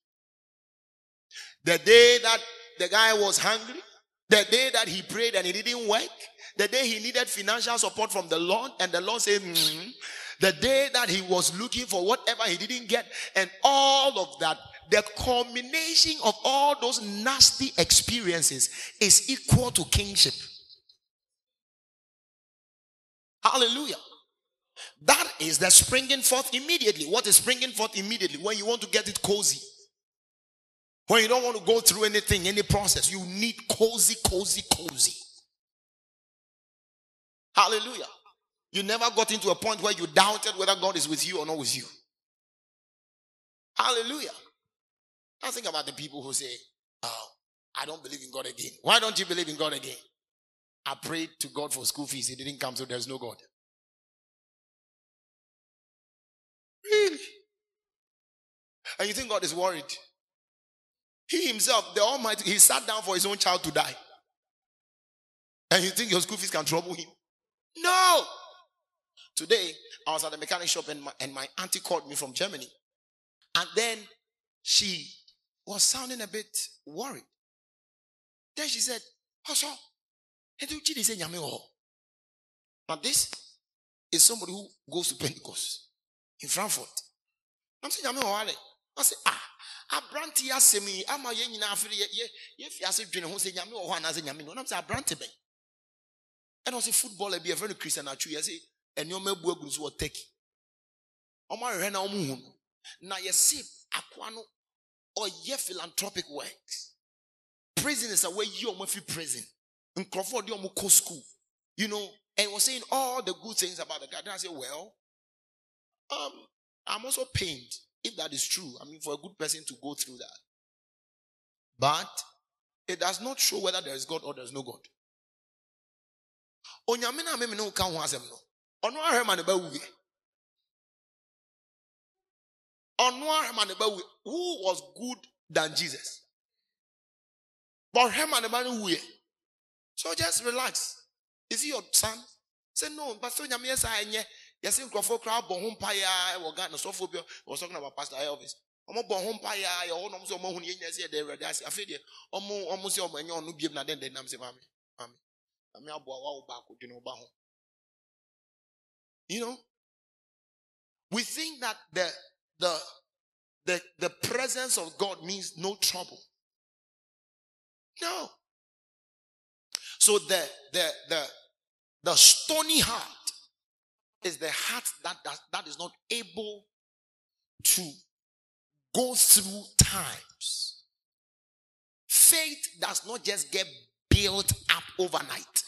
the day that the guy was hungry, the day that he prayed and it didn't work, the day he needed financial support from the Lord, and the Lord said, mm, the day that he was looking for whatever he didn't get, and all of that, the culmination of all those nasty experiences is equal to kingship. Hallelujah. That is the springing forth immediately. What is springing forth immediately? When you want to get it cozy. When you don't want to go through anything, any process, you need cozy, cozy, cozy. Hallelujah. You never got into a point where you doubted whether God is with you or not with you. Hallelujah. Now think about the people who say, Oh, I don't believe in God again. Why don't you believe in God again? I prayed to God for school fees. He didn't come, so there's no God. Really? And you think God is worried? He himself, the Almighty, he sat down for his own child to die. And you think your school fees can trouble him? No. Today, I was at the mechanic shop and my, and my auntie called me from Germany. And then she was sounding a bit worried. Then she said, Hosho, now this is somebody who goes to Pentecost in Frankfurt. I'm saying, I say, ah, abrante asɛm yi ama yɛn nyinaa afei yɛ yɛfi ase dwene ho sɛ nyame wɔ hɔ anaasɛ nyame no nam sɛ abrante bɛn ɛna ɔsɛ football bi ɛfrɛ no Christian Atsu yɛ sɛ ɛnneɛma abu agu so wɔ turkey ɔmo na ɔmo hu no. Na yɛse akoa no ɔyɛ philanthropic works. Prisoners a wɔayi ɔmo afi prison de ɔmo kɔ school you know and was saying all the good things about the guy then I said, well um I'm also pained if that is true. I mean, for a good person to go through that. But it does not show whether there is God or there is no God. ne ne ba ne ba who was good than jesus But and the man who So just relax. Is he your son? Say no, nyame yes I nye. Yes, in crowd bɔ ho mpaeɛ wɔ was talking about Pastor Elvis. ɔmo bɔ ho mpaeɛ yɛ ɔmo ɔmo ɔmo ɔmo ɔno ho you know we think that the the the the presence of God means no trouble no so the the the the stony heart is the heart that that, that is not able to go through times. Faith does not just get built up overnight.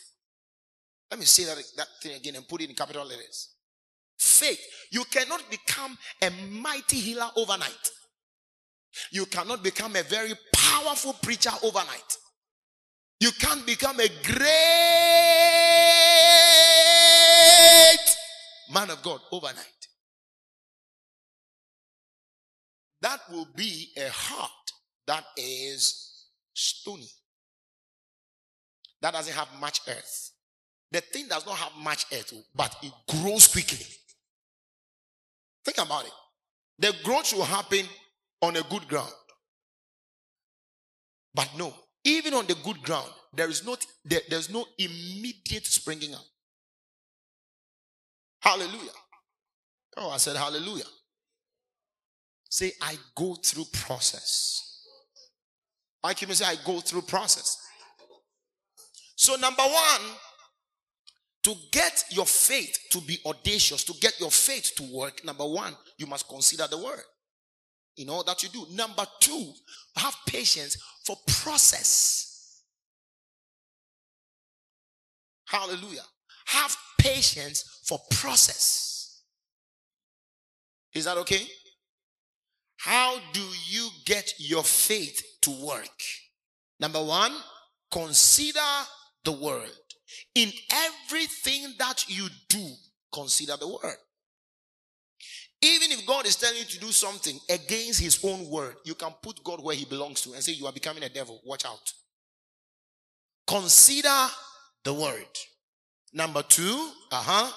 Let me say that, that thing again and put it in capital letters. Faith, you cannot become a mighty healer overnight. You cannot become a very powerful preacher overnight. You can't become a great man of God overnight. that will be a heart that is stony. That doesn't have much earth. The thing does not have much earth, but it grows quickly. Think about it. The growth will happen on a good ground. But no, even on the good ground, there is not there, there's no immediate springing up. Hallelujah. Oh, I said hallelujah. Say, I go through process. I can say, I go through process. So, number one, to get your faith to be audacious, to get your faith to work, number one, you must consider the word in all that you do. Number two, have patience for process. Hallelujah. Have patience for process. Is that okay? How do you get your faith to work? Number one, consider the word. In everything that you do, consider the word. Even if God is telling you to do something against his own word, you can put God where he belongs to and say, You are becoming a devil. Watch out. Consider the word. Number two, uh huh.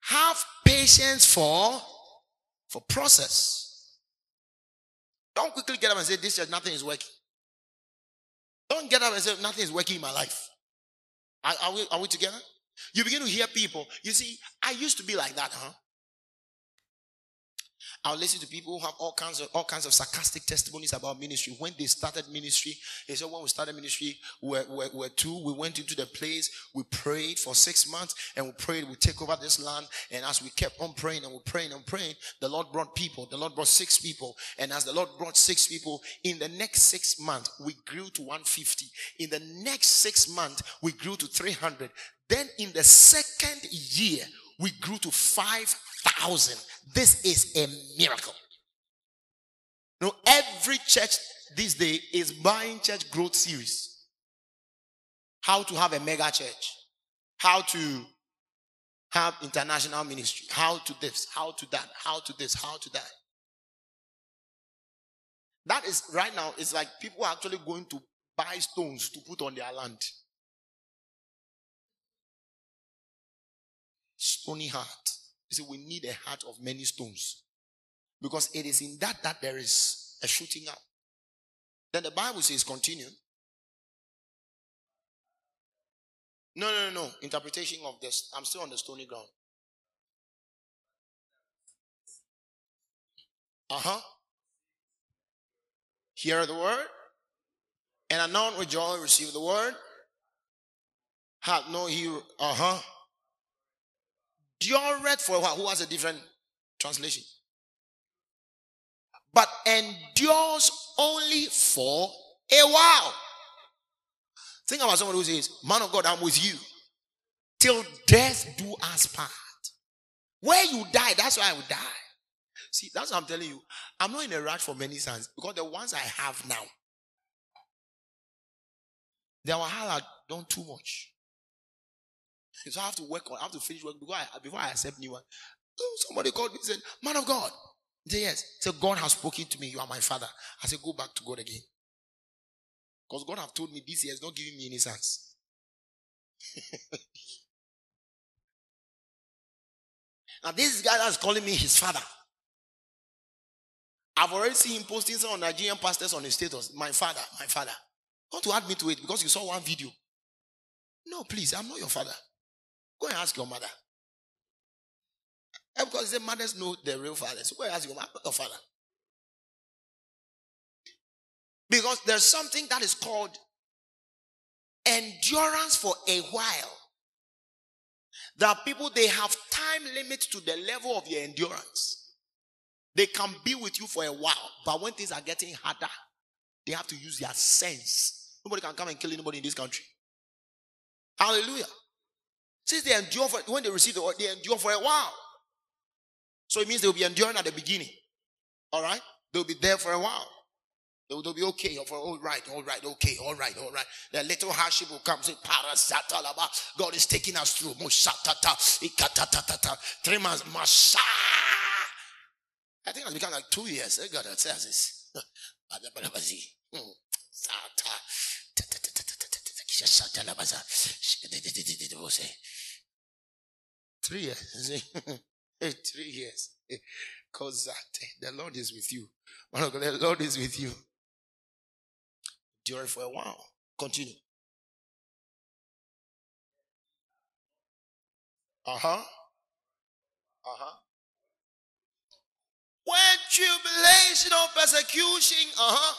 Have patience for for process. Don't quickly get up and say, This year nothing is working. Don't get up and say, Nothing is working in my life. Are, are, we, are we together? You begin to hear people. You see, I used to be like that, huh? I'll listen to people who have all kinds of all kinds of sarcastic testimonies about ministry. When they started ministry, they said when we started ministry, we were, we were two. We went into the place, we prayed for six months, and we prayed we take over this land. And as we kept on praying and we praying and praying, the Lord brought people. The Lord brought six people, and as the Lord brought six people, in the next six months we grew to 150. In the next six months we grew to 300. Then in the second year we grew to 5,000. This is a miracle. You every church this day is buying church growth series. How to have a mega church. How to have international ministry. How to this, how to that, how to this, how to that. That is right now, it's like people are actually going to buy stones to put on their land. Stony heart. You see, we need a heart of many stones. Because it is in that that there is a shooting up. Then the Bible says, continue. No, no, no, no. Interpretation of this. I'm still on the stony ground. Uh huh. Hear the word. And anon with joy receive the word. Have no hero. Uh huh endureth for a while. Who has a different translation? But endures only for a while. Think about someone who says, Man of God, I'm with you. Till death do us part. Where you die, that's where I will die. See, that's what I'm telling you. I'm not in a rush for many sons because the ones I have now, they are done too much. So I have to work on, I have to finish work before I, before I accept new one. Oh, somebody called me and said, Man of God. I said, Yes. So God has spoken to me. You are my father. I said, Go back to God again. Because God have told me this year is not giving me any sense. now, this guy that's calling me his father. I've already seen him posting some Nigerian pastors on his status. My father, my father. Want to add me to it because you saw one video. No, please, I'm not your father. Go and ask your mother. And because the mothers know the real fathers. Go and ask your, your father. Because there's something that is called endurance for a while. Are people, they have time limits to the level of your endurance. They can be with you for a while, but when things are getting harder, they have to use their sense. Nobody can come and kill anybody in this country. Hallelujah. Since they endure for, when they receive the word, they endure for a while. So it means they'll be enduring at the beginning. All right? They'll be there for a while. They'll, they'll be okay. For, all right, all right, okay, all right, all right. The little hardship will come. Say, God is taking us through. Three months. Masha. I think it's become like two years. Eh, God says this. Three years. Three years. Because the Lord is with you. The Lord is with you. During for a while. Continue. Uh huh. Uh huh. When tribulation or persecution, uh huh,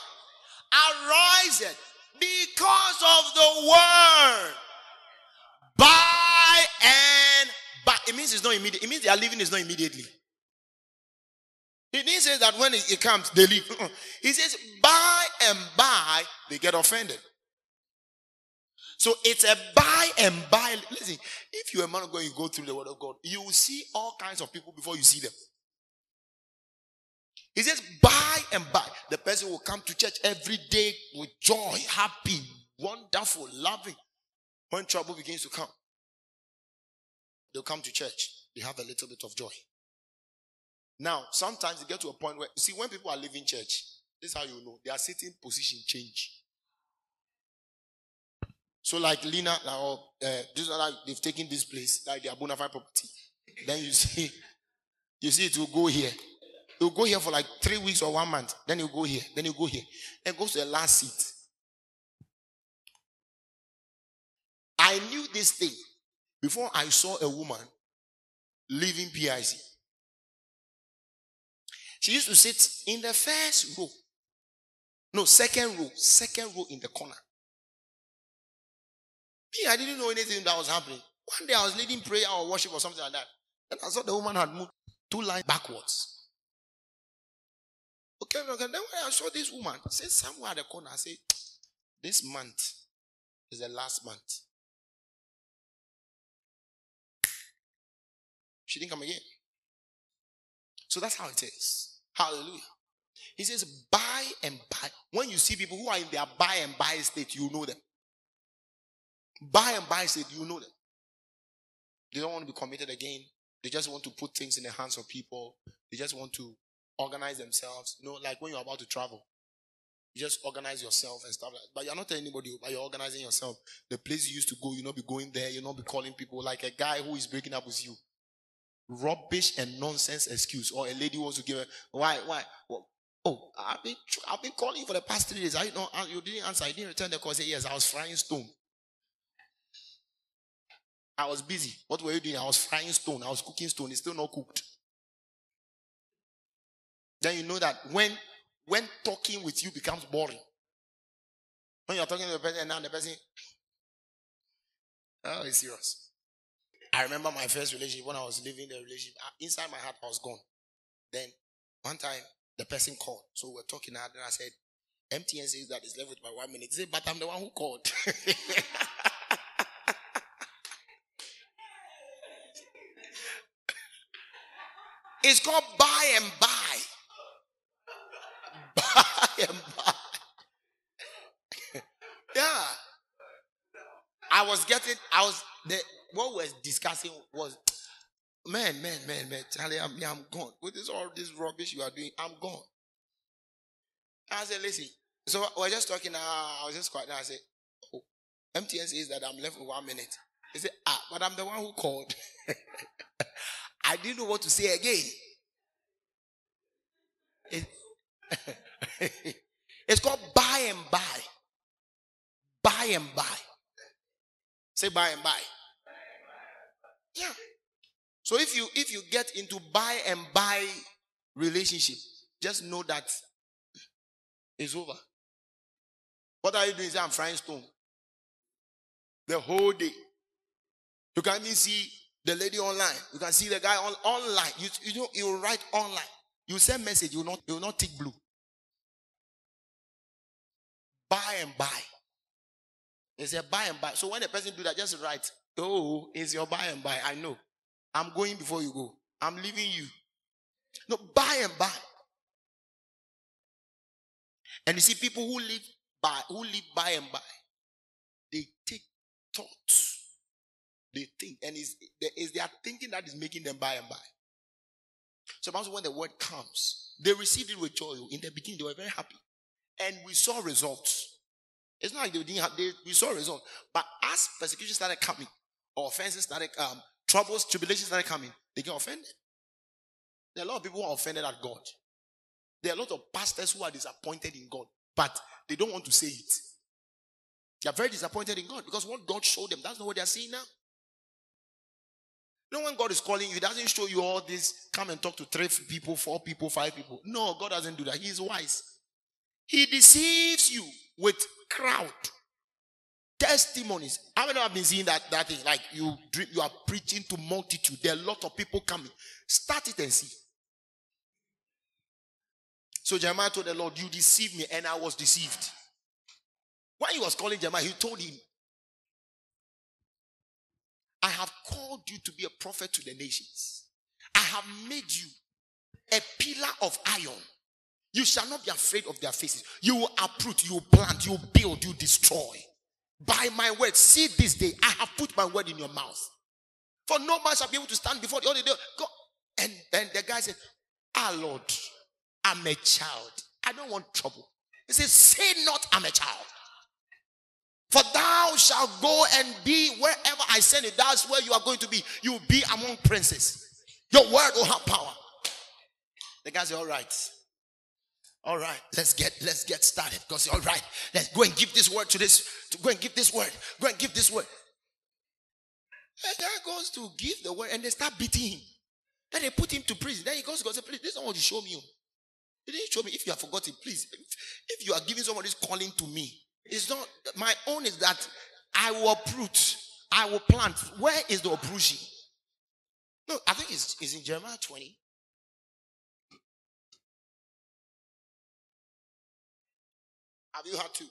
arises because of the word by and by. It means it's not immediate. It means they are living is not immediately. He didn't say that when it comes, they leave. He says, by and by, they get offended. So it's a by and by. Listen, if you're a man of God, you go through the word of God, you will see all kinds of people before you see them. He says, by and by, the person will come to church every day with joy, happy, wonderful, loving. When trouble begins to come, they'll come to church. They have a little bit of joy. Now, sometimes they get to a point where, you see, when people are leaving church, this is how you know their sitting position change. So, like Lena, or uh, this like they've taken this place, like their bona fide property. Then you see, you see it will go here. He'll go here for like three weeks or one month. Then he'll go here. Then he'll go here. And goes to the last seat. I knew this thing before I saw a woman leaving PIC. She used to sit in the first row. No, second row. Second row in the corner. Me, I didn't know anything that was happening. One day I was leading prayer or worship or something like that. And I saw the woman had moved two lines backwards. Okay. Then when I saw this woman, say somewhere at the corner, I say, this month is the last month. She didn't come again. So that's how it is. Hallelujah. He says, by and by. When you see people who are in their by and by state, you know them. By and by state, you know them. They don't want to be committed again. They just want to put things in the hands of people. They just want to organize themselves. You know, like when you're about to travel, you just organize yourself and stuff like. But you're not telling anybody, but you're organizing yourself. The place you used to go, you not be going there, you not be calling people like a guy who is breaking up with you. Rubbish and nonsense excuse. Or a lady wants to give a why, why? Well, oh, I've been I've been calling you for the past three days. I know you didn't answer. I didn't return the call. Say yes, I was frying stone. I was busy. What were you doing? I was frying stone. I was cooking stone. It's still not cooked then you know that when when talking with you becomes boring. When you're talking to the person and now the person, oh, it's serious. I remember my first relationship when I was living the relationship. Uh, inside my heart, I was gone. Then one time the person called, so we're talking, and I said, MTN says that it's left with my one minute. He said, but I'm the one who called. it's called by and yeah. I was getting, I was, the, what we're discussing was, man, man, man, man, Charlie, I'm, I'm gone. With this all this rubbish you are doing, I'm gone. I said, listen, So we're just talking. Uh, I was just quiet. I said, oh, MTN says that I'm left with one minute. He said, ah, but I'm the one who called. I didn't know what to say again. It, it's called by and by. By and by. Say by and by. Yeah. So if you if you get into by and by relationship, just know that it's over. What are you doing? Say, I'm frying stone. The whole day. You can even see the lady online. You can see the guy on online. You you know you write online. You send message. You will not you will not tick blue. By and by. It's a by and by. So when a person do that, just write, oh, it's your by and by. I know. I'm going before you go. I'm leaving you. No, by and by. And you see, people who live by, who live by and by, they take thoughts. They think, and it's, it's their thinking that is making them by and by. So when the word comes, they received it with joy. In the beginning, they were very happy. And we saw results. It's not like they didn't have, they, we saw results. But as persecution started coming, or offenses started, um, troubles, tribulations started coming, they get offended. There are a lot of people who are offended at God. There are a lot of pastors who are disappointed in God, but they don't want to say it. They are very disappointed in God because what God showed them, that's not what they are seeing now. Know, when God is calling you, He doesn't show you all this, come and talk to three people, four people, five people. No, God doesn't do that. He is wise. He deceives you with crowd testimonies. How many have been seeing that, that thing? Like you you are preaching to multitude. There are a lot of people coming. Start it and see. So Jeremiah told the Lord, You deceived me, and I was deceived. When he was calling Jeremiah, he told him, I have called you to be a prophet to the nations. I have made you a pillar of iron you shall not be afraid of their faces. You will uproot, you will plant, you will build, you will destroy. By my word, see this day, I have put my word in your mouth. For no man shall be able to stand before the other day. Go. And then the guy said, Ah, Lord, I'm a child. I don't want trouble. He says, Say not, I'm a child. For thou shalt go and be wherever I send you. That's where you are going to be. You will be among princes. Your word will have power. The guy said, All right. All right, let's get let's get started. Because all right, let's go and give this word to this. To go and give this word. Go and give this word. And guy goes to give the word, and they start beating him. Then they put him to prison. Then he goes to God and says, Please, this is what you show me. Oh. He didn't show me. If you have forgotten, please. If, if you are giving somebody's calling to me, it's not my own is that I will uproot, I will plant. Where is the uprooting? No, I think it's, it's in Jeremiah 20. Have you had to?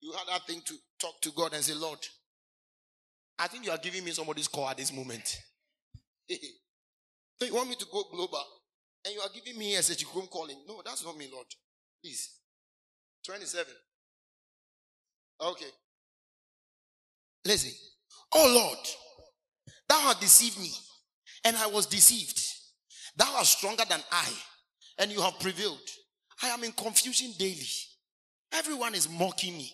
You had that thing to talk to God and say, Lord, I think you are giving me somebody's call at this moment. so you want me to go global? And you are giving me a Sechikrum calling. No, that's not me, Lord. Please. 27. Okay. Listen. Oh Lord, thou hast deceived me, and I was deceived. Thou art stronger than I, and you have prevailed. I am in confusion daily. Everyone is mocking me.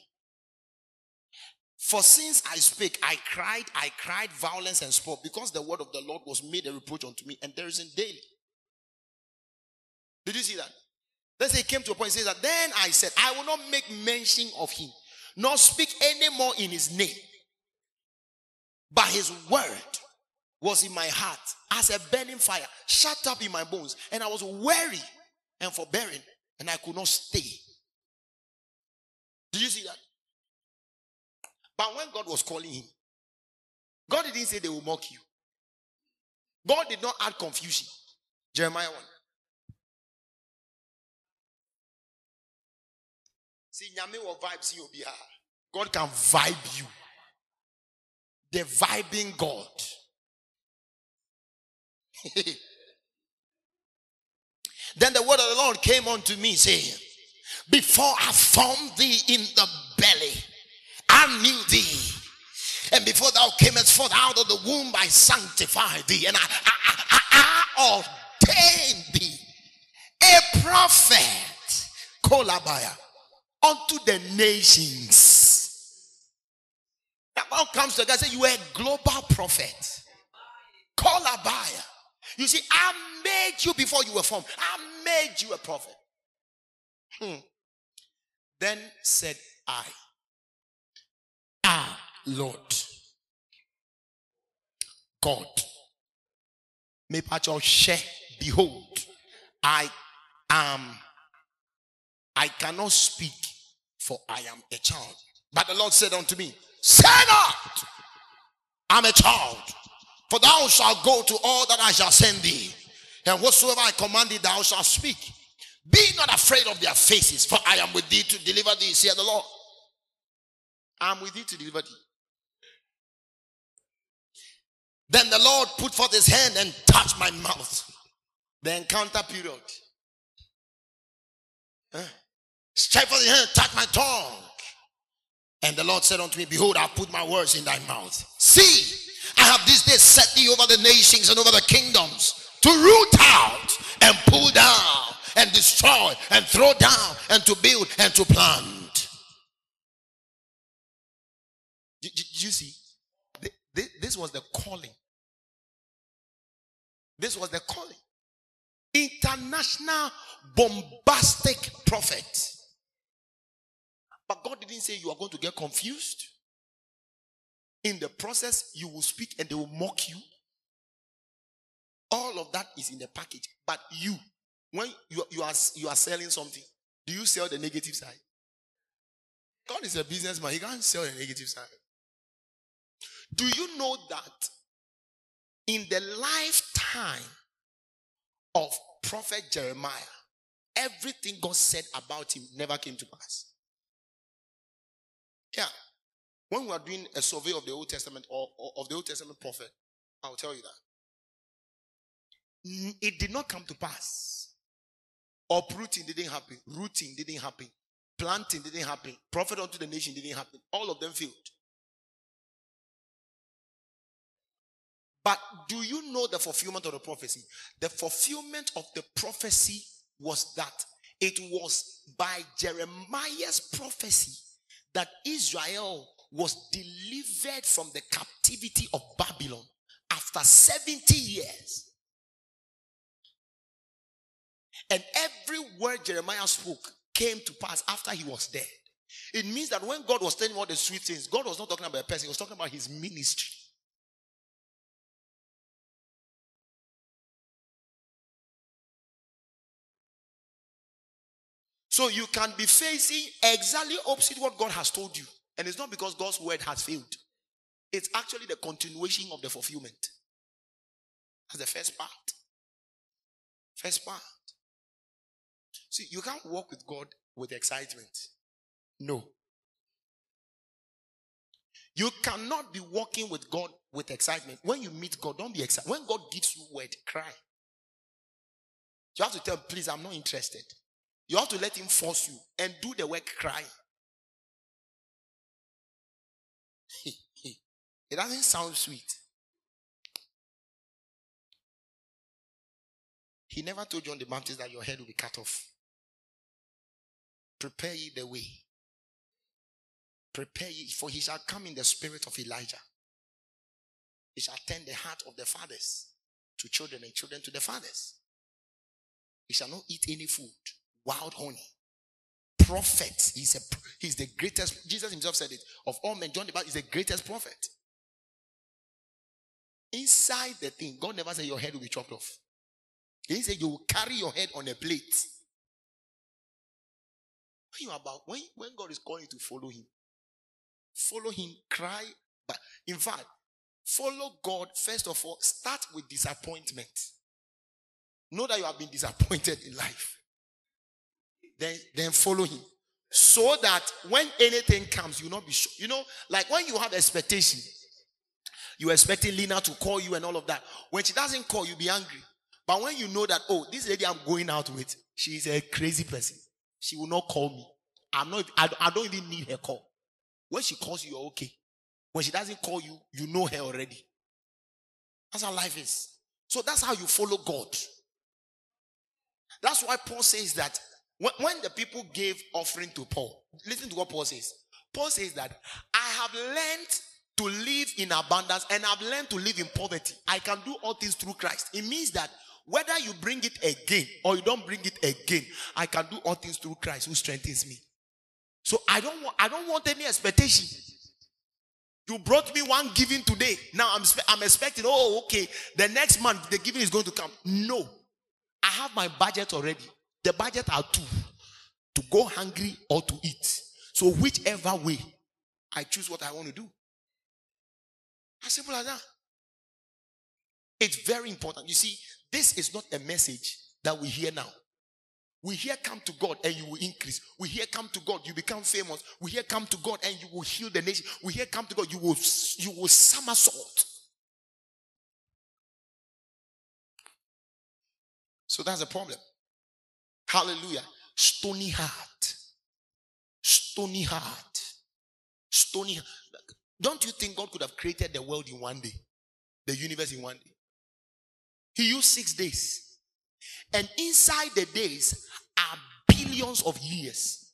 For since I spake, I cried, I cried violence and spoke, because the word of the Lord was made a reproach unto me, and there is in daily. Did you see that? Then he came to a point, he says that then I said, I will not make mention of him, nor speak any more in his name. But his word was in my heart as a burning fire, shut up in my bones, and I was weary and forbearing, and I could not stay. Did you see that? But when God was calling him, God didn't say they will mock you. God did not add confusion. Jeremiah 1. See, Nyame will vibe you God can vibe you. The vibing God. then the word of the Lord came unto me, saying, before I formed thee in the belly, I knew thee. And before thou camest forth out of the womb, I sanctified thee. And I, I, I, I ordained thee a prophet. Kolabaya. unto the nations. That one comes to God and say, You are a global prophet. Call Abaya. You see, I made you before you were formed. I made you a prophet. Hmm. Then said I, Ah, Lord, God, may share, behold, I am, I cannot speak, for I am a child. But the Lord said unto me, Say not, I'm a child, for thou shalt go to all that I shall send thee, and whatsoever I command thee, thou shalt speak. Be not afraid of their faces, for I am with thee to deliver thee, saith the Lord. I'm with thee to deliver thee. Then the Lord put forth his hand and touched my mouth. The encounter period. Eh? Huh? Stretch forth his hand, touch my tongue. And the Lord said unto me, Behold, I put my words in thy mouth. See, I have this day set thee over the nations and over the kingdoms to root out and pull down and destroy and throw down and to build and to plant. Did, you see? This was the calling. This was the calling. International bombastic prophet. But God didn't say you are going to get confused. In the process, you will speak and they will mock you. All of that is in the package. But you, when you, you, are, you are selling something, do you sell the negative side? God is a businessman. He can't sell the negative side. Do you know that in the lifetime of prophet Jeremiah, everything God said about him never came to pass? Yeah. When we are doing a survey of the Old Testament or, or of the Old Testament prophet, I'll tell you that. It did not come to pass. Uprooting didn't happen. Rooting didn't happen. Planting didn't happen. Prophet unto the nation didn't happen. All of them failed. But do you know the fulfillment of the prophecy? The fulfillment of the prophecy was that it was by Jeremiah's prophecy that Israel was delivered from the captivity of Babylon after 70 years. And every word Jeremiah spoke came to pass after he was dead. It means that when God was telling all the sweet things, God was not talking about a person, he was talking about his ministry. So you can be facing exactly opposite what God has told you. And it's not because God's word has failed. It's actually the continuation of the fulfillment. That's the first part. First part. See, you can't walk with God with excitement. No. You cannot be walking with God with excitement. When you meet God, don't be excited. When God gives you word, cry. You have to tell, please, I'm not interested. You have to let him force you and do the work crying. it doesn't sound sweet. He never told John the Baptist that your head will be cut off. Prepare ye the way. Prepare ye, for he shall come in the spirit of Elijah. He shall turn the heart of the fathers to children and children to the fathers. He shall not eat any food wild honey. Prophet. He's a he's the greatest. Jesus himself said it. Of all men, John the Baptist is the greatest prophet. Inside the thing, God never said your head will be chopped off. He said you will carry your head on a plate. When you about when, when God is calling you to follow him, follow him, cry. But in fact, follow God first of all. Start with disappointment. Know that you have been disappointed in life then, then follow him. So that when anything comes, you'll not be sure. You know, like when you have expectation, you're expecting Lena to call you and all of that. When she doesn't call, you be angry. But when you know that, oh, this lady I'm going out with, she's a crazy person. She will not call me. I'm not, I, I don't even need her call. When she calls you, you're okay. When she doesn't call you, you know her already. That's how life is. So that's how you follow God. That's why Paul says that when, when the people gave offering to Paul, listen to what Paul says. Paul says that I have learned to live in abundance and I've learned to live in poverty. I can do all things through Christ. It means that whether you bring it again or you don't bring it again, I can do all things through Christ who strengthens me. So I don't want I don't want any expectation. You brought me one giving today. Now I'm I'm expecting, oh, okay, the next month the giving is going to come. No. I have my budget already. The budget are two to go hungry or to eat. So, whichever way, I choose what I want to do. As simple as that. It's very important. You see, this is not a message that we hear now. We hear come to God and you will increase. We hear come to God, you become famous. We hear come to God and you will heal the nation. We hear come to God, you will you will somersault. So that's a problem. Hallelujah. Stony heart. Stony heart. Stony Don't you think God could have created the world in one day? The universe in one day? He used six days. And inside the days are billions of years.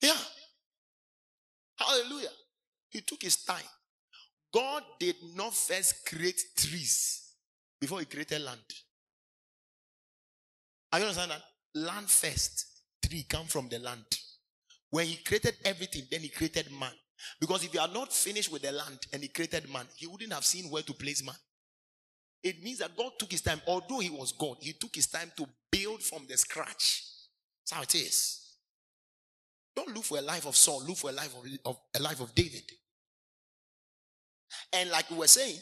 Yeah. Hallelujah. He took his time. God did not first create trees before he created land. Are you understand that? Land first. Tree come from the land. When he created everything, then he created man. Because if he had not finished with the land and he created man, he wouldn't have seen where to place man. It means that God took his time, although he was God, he took his time to build from the scratch. That's how it is. Don't look for a life of Saul, look for a life of, of a life of David. And like we were saying,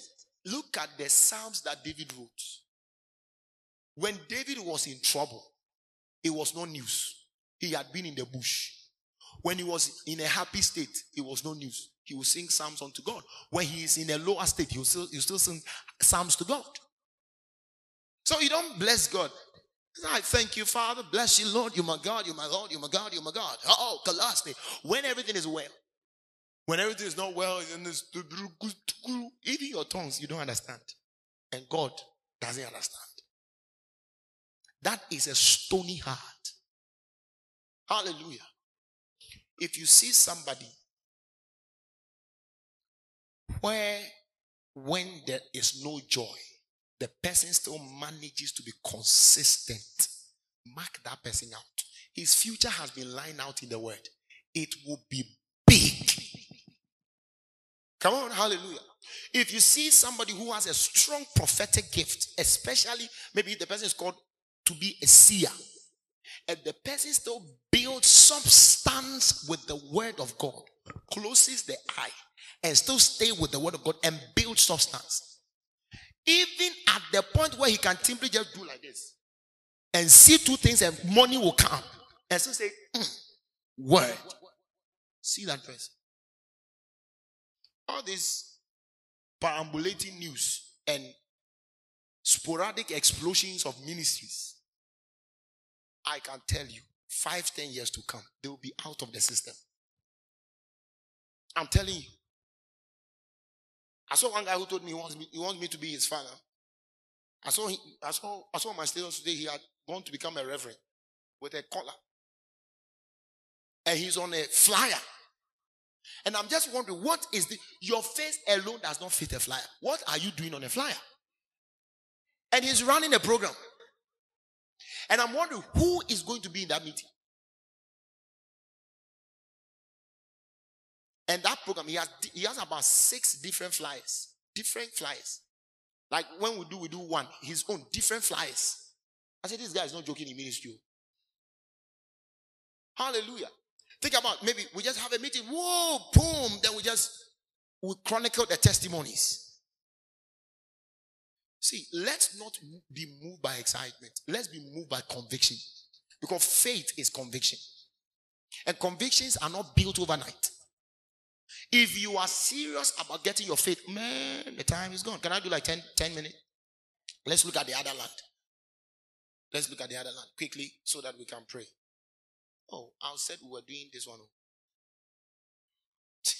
look at the Psalms that David wrote. When David was in trouble, it was no news. He had been in the bush. When he was in a happy state, it was no news. He will sing psalms unto God. When he is in a lower state, he will still, he will still sing psalms to God. So you don't bless God. I thank you, Father. Bless you, Lord. You're my God. You're my Lord. You're my God. You're my God. Oh, Colossians. When everything is well. When everything is not well, even your tongues, you don't understand. And God doesn't understand. That is a stony heart. Hallelujah. If you see somebody where when there is no joy, the person still manages to be consistent, mark that person out. His future has been lined out in the word. It will be big. Come on, hallelujah. If you see somebody who has a strong prophetic gift, especially maybe the person is called to be a seer. And the person still builds substance with the word of God, closes the eye, and still stay with the word of God and build substance. Even at the point where he can simply just do like this and see two things and money will come and still say, mm, word. See that person. All this perambulating news and sporadic explosions of ministries I can tell you, five, ten years to come, they will be out of the system. I'm telling you. I saw one guy who told me he wants me, he wants me to be his father. I saw, he, I saw, I saw my status today. He had gone to become a reverend with a collar, and he's on a flyer. And I'm just wondering, what is the your face alone does not fit a flyer. What are you doing on a flyer? And he's running a program. And I'm wondering who is going to be in that meeting. And that program, he has he has about six different flyers. Different flyers. Like when we do, we do one, his own different flyers. I said, this guy is not joking in you. Oh. Hallelujah. Think about maybe we just have a meeting, whoa, boom, then we just we chronicle the testimonies. See, let's not be moved by excitement. Let's be moved by conviction. Because faith is conviction. And convictions are not built overnight. If you are serious about getting your faith, man, the time is gone. Can I do like 10, 10 minutes? Let's look at the other land. Let's look at the other land quickly so that we can pray. Oh, I said we were doing this one.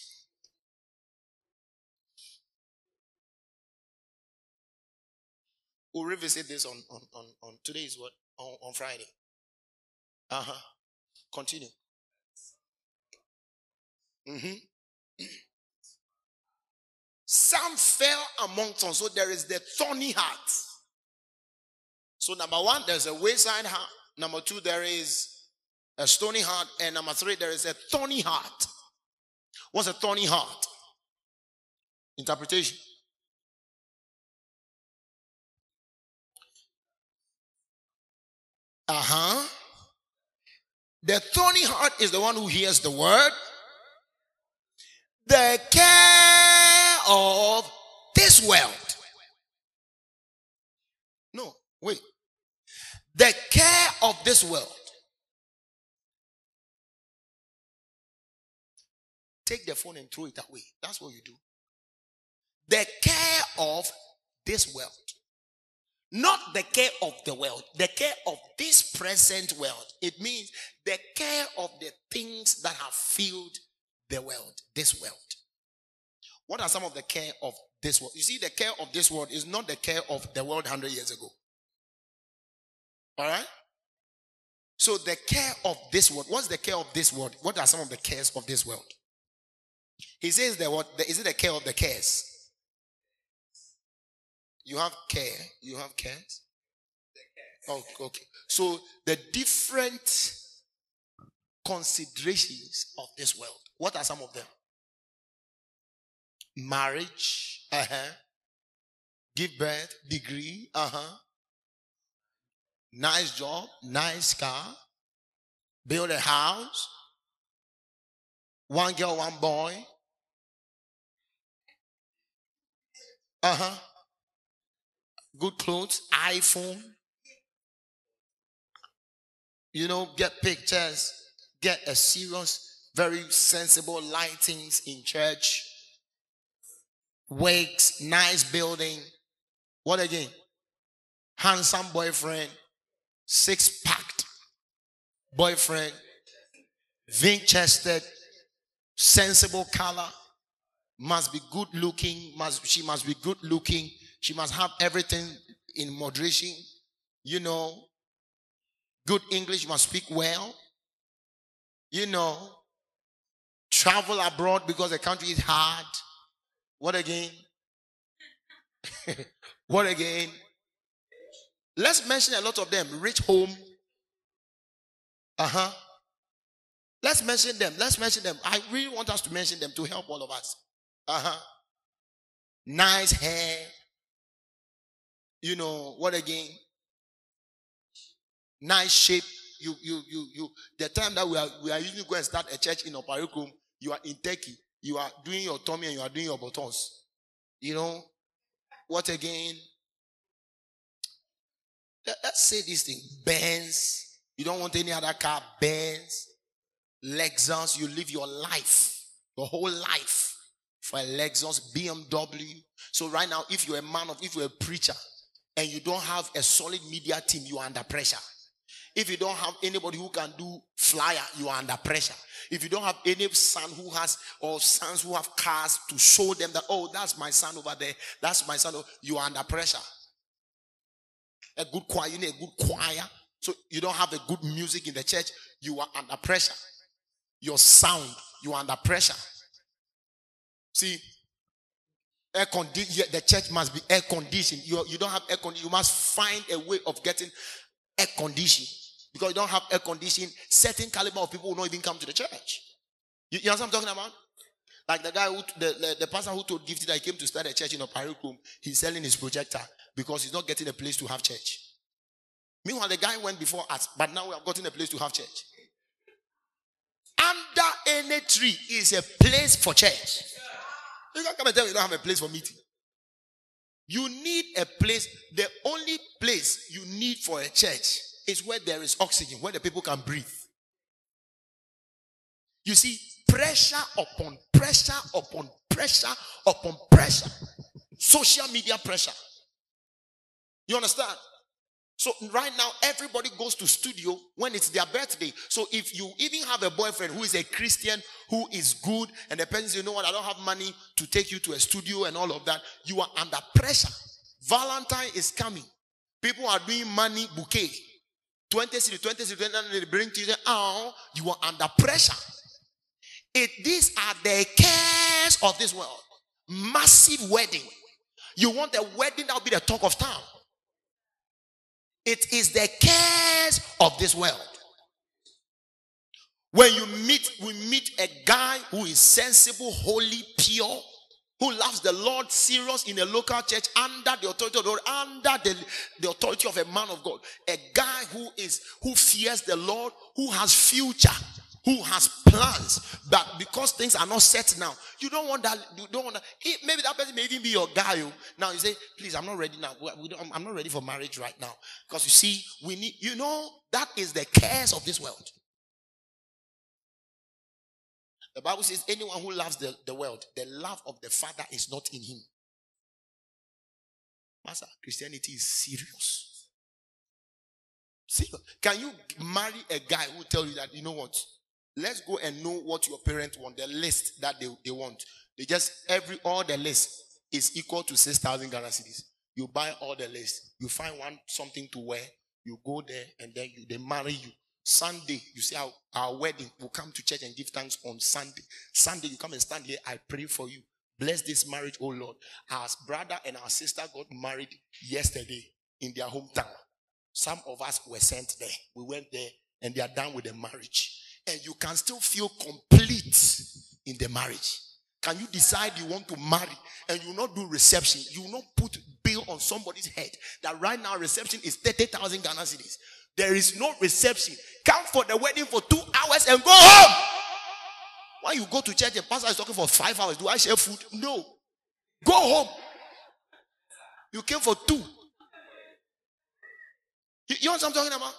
We'll revisit this on, on, on, on today is what? On, on Friday. Uh huh. Continue. Mm-hmm. Some fell among thorns. So there is the thorny heart. So number one, there's a wayside heart. Number two, there is a stony heart. And number three, there is a thorny heart. What's a thorny heart? Interpretation. Uh huh. The thorny heart is the one who hears the word. The care of this world. No, wait. The care of this world. Take the phone and throw it away. That's what you do. The care of this world. Not the care of the world, the care of this present world. It means the care of the things that have filled the world, this world. What are some of the care of this world? You see, the care of this world is not the care of the world 100 years ago. All right? So, the care of this world, what's the care of this world? What are some of the cares of this world? He says that what is it the care of the cares? You have care. You have cares. Oh, okay. So the different considerations of this world. What are some of them? Marriage. Uh huh. Give birth. Degree. Uh huh. Nice job. Nice car. Build a house. One girl, one boy. Uh huh good clothes, iPhone. You know, get pictures, get a serious, very sensible lightings in church, wakes, nice building. What again? Handsome boyfriend, six packed boyfriend, Winchester, sensible color, must be good looking, must she must be good looking she must have everything in moderation. You know, good English, must speak well. You know, travel abroad because the country is hard. What again? what again? Let's mention a lot of them. Rich home. Uh huh. Let's mention them. Let's mention them. I really want us to mention them to help all of us. Uh huh. Nice hair. You know, what again? Nice shape. You, you, you, you. The time that we are, we are usually going to start a church in Oparikum, you are in Turkey. You are doing your tummy and you are doing your buttons. You know, what again? Let's say this thing. Benz. You don't want any other car. Benz. Lexus. You live your life. Your whole life for a Lexus, BMW. So right now, if you're a man of, if you're a preacher, and you don't have a solid media team, you are under pressure. If you don't have anybody who can do flyer, you are under pressure. If you don't have any son who has or sons who have cars to show them that, oh, that's my son over there, that's my son, oh, you are under pressure. A good choir, you need a good choir. So you don't have a good music in the church, you are under pressure. Your sound, you are under pressure. See, air condition. The church must be air conditioned. You, you don't have air conditioning. You must find a way of getting air conditioning. Because you don't have air conditioning, certain caliber of people will not even come to the church. You, you know what I'm talking about? Like the guy who, the, the, pastor who told Gifty that he came to start a church in a pirate room, he's selling his projector because he's not getting a place to have church. Meanwhile, the guy went before us, but now we have gotten a place to have church. Under any tree is a place for church. You can't come and tell me you don't have a place for meeting. You need a place. The only place you need for a church is where there is oxygen, where the people can breathe. You see, pressure upon pressure upon pressure upon pressure. Social media pressure. You understand? So right now, everybody goes to studio when it's their birthday. So if you even have a boyfriend who is a Christian, who is good, and the you know what, I don't have money to take you to a studio and all of that, you are under pressure. Valentine is coming. People are doing money bouquet. 20 cedi, 20 cedi, 20 cedi, they bring you, oh, you are under pressure. It, these are the cares of this world. Massive wedding. You want a wedding that will be the talk of town. It is the cares of this world. When you meet, we meet a guy who is sensible, holy, pure, who loves the Lord serious in a local church under the authority of the Lord, under the, the authority of a man of God. A guy who is who fears the Lord, who has future, who has plans, but because things are not set now, you don't want that. You don't want that. Maybe that person may even be your guy. Oh. Now you say, please, I'm not ready now. I'm not ready for marriage right now. Because you see, we need, you know, that is the cares of this world. The Bible says, anyone who loves the, the world, the love of the Father is not in him. Master, Christianity is serious. See, can you marry a guy who tell you that, you know what? Let's go and know what your parents want, the list that they, they want. They just, every, all the list is equal to 6,000 Ghana cedis. You buy all the list. You find one, something to wear. You go there and then you, they marry you. Sunday, you see our, our wedding, we'll come to church and give thanks on Sunday. Sunday, you come and stand here. I pray for you. Bless this marriage, oh Lord. Our brother and our sister got married yesterday in their hometown. Some of us were sent there. We went there and they are done with the marriage. And you can still feel complete in the marriage. Can you decide you want to marry and you not do reception? You not put bill on somebody's head that right now reception is 30,000 Ghana cedis. There is no reception. Come for the wedding for two hours and go home. Why you go to church and pastor is talking for five hours? Do I share food? No. Go home. You came for two. You, you know what I'm talking about?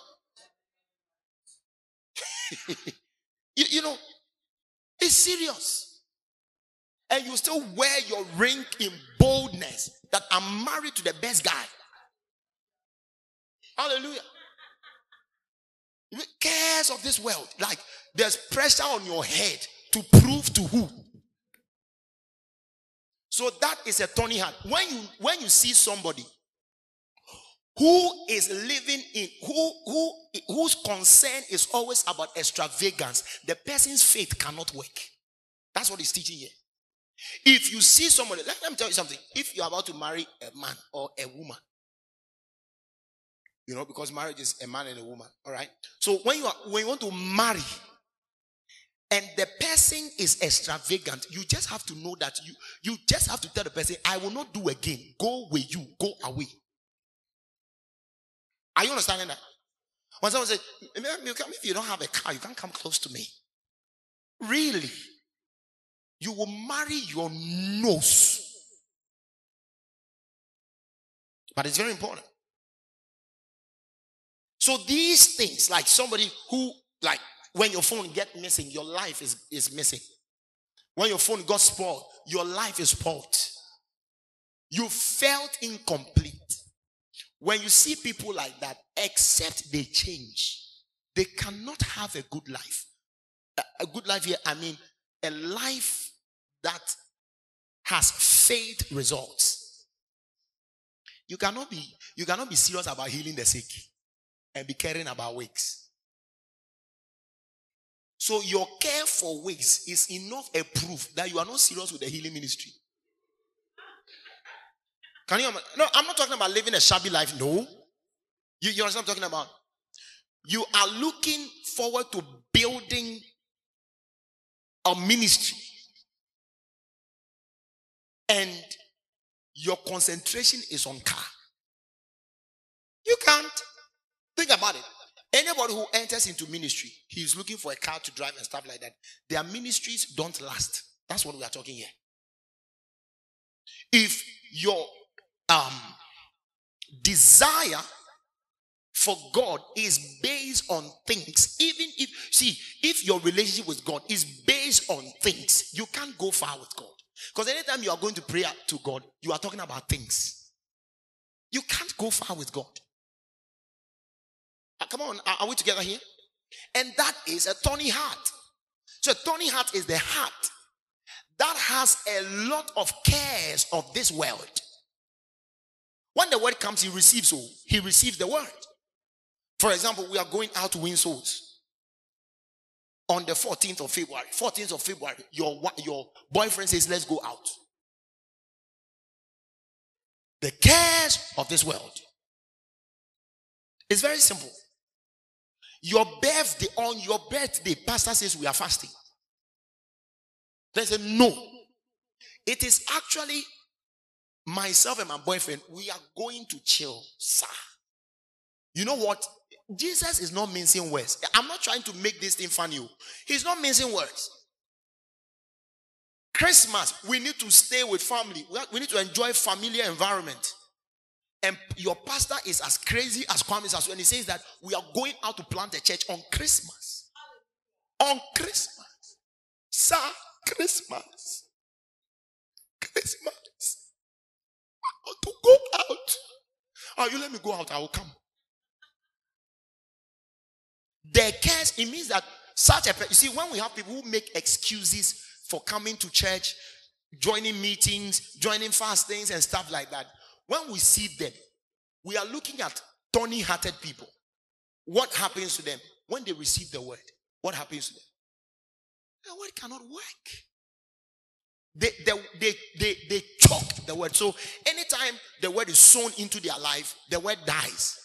you, you know, it's serious. And you still wear your ring in boldness that I'm married to the best guy. Hallelujah. Cares of this world. Like there's pressure on your head to prove to who. So that is a Tony hat. When you when you see somebody who is living in who who whose concern is always about extravagance, the person's faith cannot work. That's what he's teaching here. If you see somebody, let, let me tell you something. If you're about to marry a man or a woman, you know, because marriage is a man and a woman. All right. So when you are when you want to marry, and the person is extravagant, you just have to know that you you just have to tell the person, I will not do again. Go with you, go away. Are you understanding that? When someone says, if you don't have a car, you can't come close to me. Really? You will marry your nose. But it's very important. So these things, like somebody who, like when your phone get missing, your life is, is missing. When your phone got spoiled, your life is spoiled. You felt incomplete. When you see people like that, except they change, they cannot have a good life. A, good life here, I mean, a life that has faith results. You cannot be you cannot be serious about healing the sick and be caring about wigs. So your care for wigs is enough a proof that you are not serious with the healing ministry. Can you? No, I'm not talking about living a shabby life. No, you, you understand what I'm talking about? You are looking forward to building a ministry, and your concentration is on car. You can't. Think about it. Anybody who enters into ministry, he's looking for a car to drive and stuff like that. Their ministries don't last. That's what we are talking here. If your um, desire for God is based on things, even if, see, if your relationship with God is based on things, you can't go far with God. Because anytime you are going to pray to God, you are talking about things. You can't go far with God. Uh, come on, are we together here? And that is a thorny heart. So a thorny heart is the heart that has a lot of cares of this world. When the word comes, he receives all. He receives the word. For example, we are going out to win souls on the 14th of February. 14th of February, your, your boyfriend says, Let's go out. The cares of this world. It's very simple. Your birthday, on your birthday, pastor says we are fasting. They say no. It is actually myself and my boyfriend. We are going to chill, sir. You know what? Jesus is not mincing words. I'm not trying to make this thing funny. He's not mincing words. Christmas, we need to stay with family. We need to enjoy familiar environment. And your pastor is as crazy as Kwame as when he says that we are going out to plant a church on Christmas. On Christmas. Sir, Christmas. Christmas. To go out. Oh, you let me go out, I will come. The case, it means that such a you see, when we have people who make excuses for coming to church, joining meetings, joining fastings, and stuff like that, when we see them, we are looking at thorny hearted people. What happens to them when they receive the word? What happens to them? The word cannot work. They, they, they, they, they choke the word. So anytime the word is sown into their life, the word dies.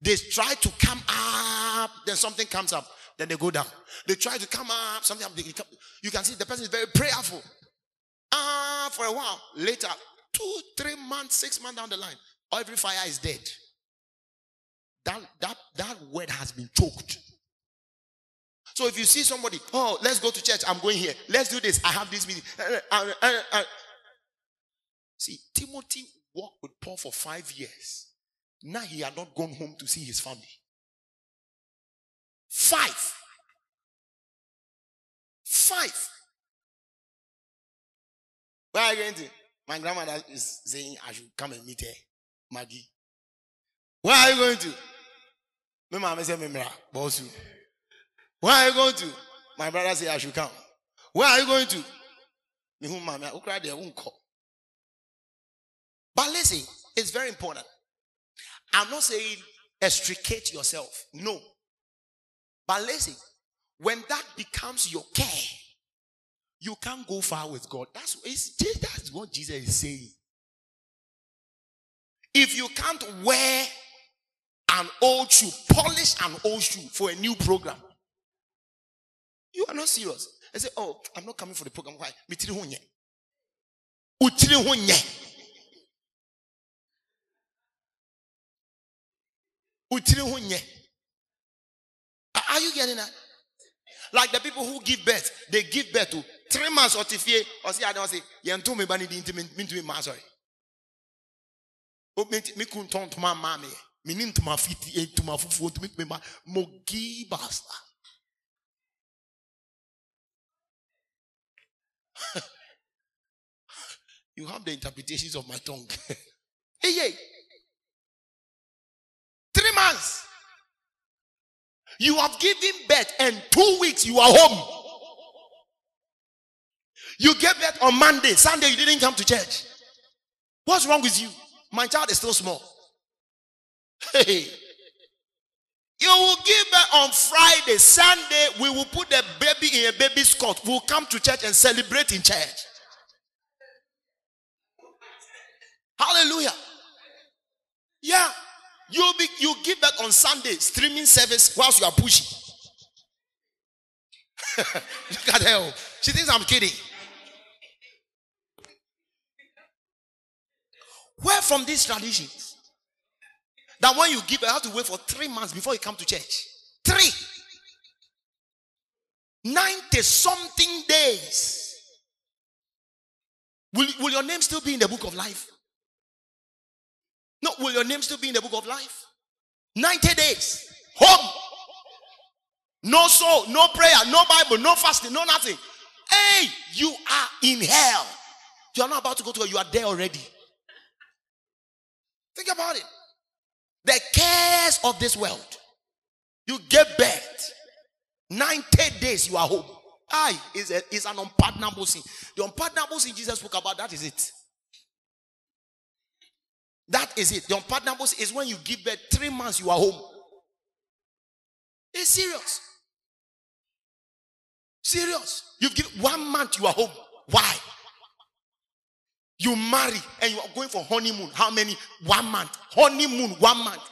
They try to come up, then something comes up, then they go down. They try to come up, something up, You can see the person is very prayerful. Ah, for a while. Later, two, three months, six months down the line, every fire is dead. That, that, that word has been choked. So if you see somebody, oh, let's go to church, I'm going here. Let's do this. I have this meeting. Uh, uh, uh, see, Timothy walked with Paul for five years. Now he had not gone home to see his family. Five. Five. Where are you going to? My grandmother is saying I should come and meet her, Maggie. Where are you going to? My mama said, Memra, ah, Bosu. Where are you going to? My brother said I should come. Where are you going to? But listen, it's very important. I'm not saying extricate yourself. No. But listen, when that becomes your care, you can't go far with God. That's, that's what Jesus is saying. If you can't wear an old shoe, polish an old shoe for a new program, you are not serious. I say, Oh, I'm not coming for the program. Why? Are you getting that? Like the people who give birth, they give birth to three months or tifie or see I don't say yentu me bani dinti me to me sorry. O me me kun ton to my mama me nim to my feet eh, to my fufu to me me mogi basta. you have the interpretations of my tongue. hey, hey. Three months. You have given birth, and two weeks you are home. You gave birth on Monday, Sunday you didn't come to church. What's wrong with you? My child is still small. Hey. You will give birth on Friday, Sunday, we will put the baby in a baby cot. We'll come to church and celebrate in church. Hallelujah. Yeah. you'll be you give that on Sunday streaming service whilst you are pushing. Look at her. She thinks I'm kidding. Where from these traditions? That when you give, you have to wait for three months before you come to church. Three. 90 something days. Will, will your name still be in the book of life? No, will your name still be in the book of life? 90 days. Home. No soul, no prayer, no Bible, no fasting, no nothing. Hey, you are in hell. You are not about to go to hell, you are there already. Think about it. The cares of this world. You get birth. 90 days you are home. I is, is an unpardonable sin. The unpardonable sin Jesus spoke about, that is it. That is it. The unpardonable sin is when you give birth three months, you are home. It's serious. Serious. You give one month you are home. Why? You marry and you are going for honeymoon. How many? One month. Honeymoon, one month.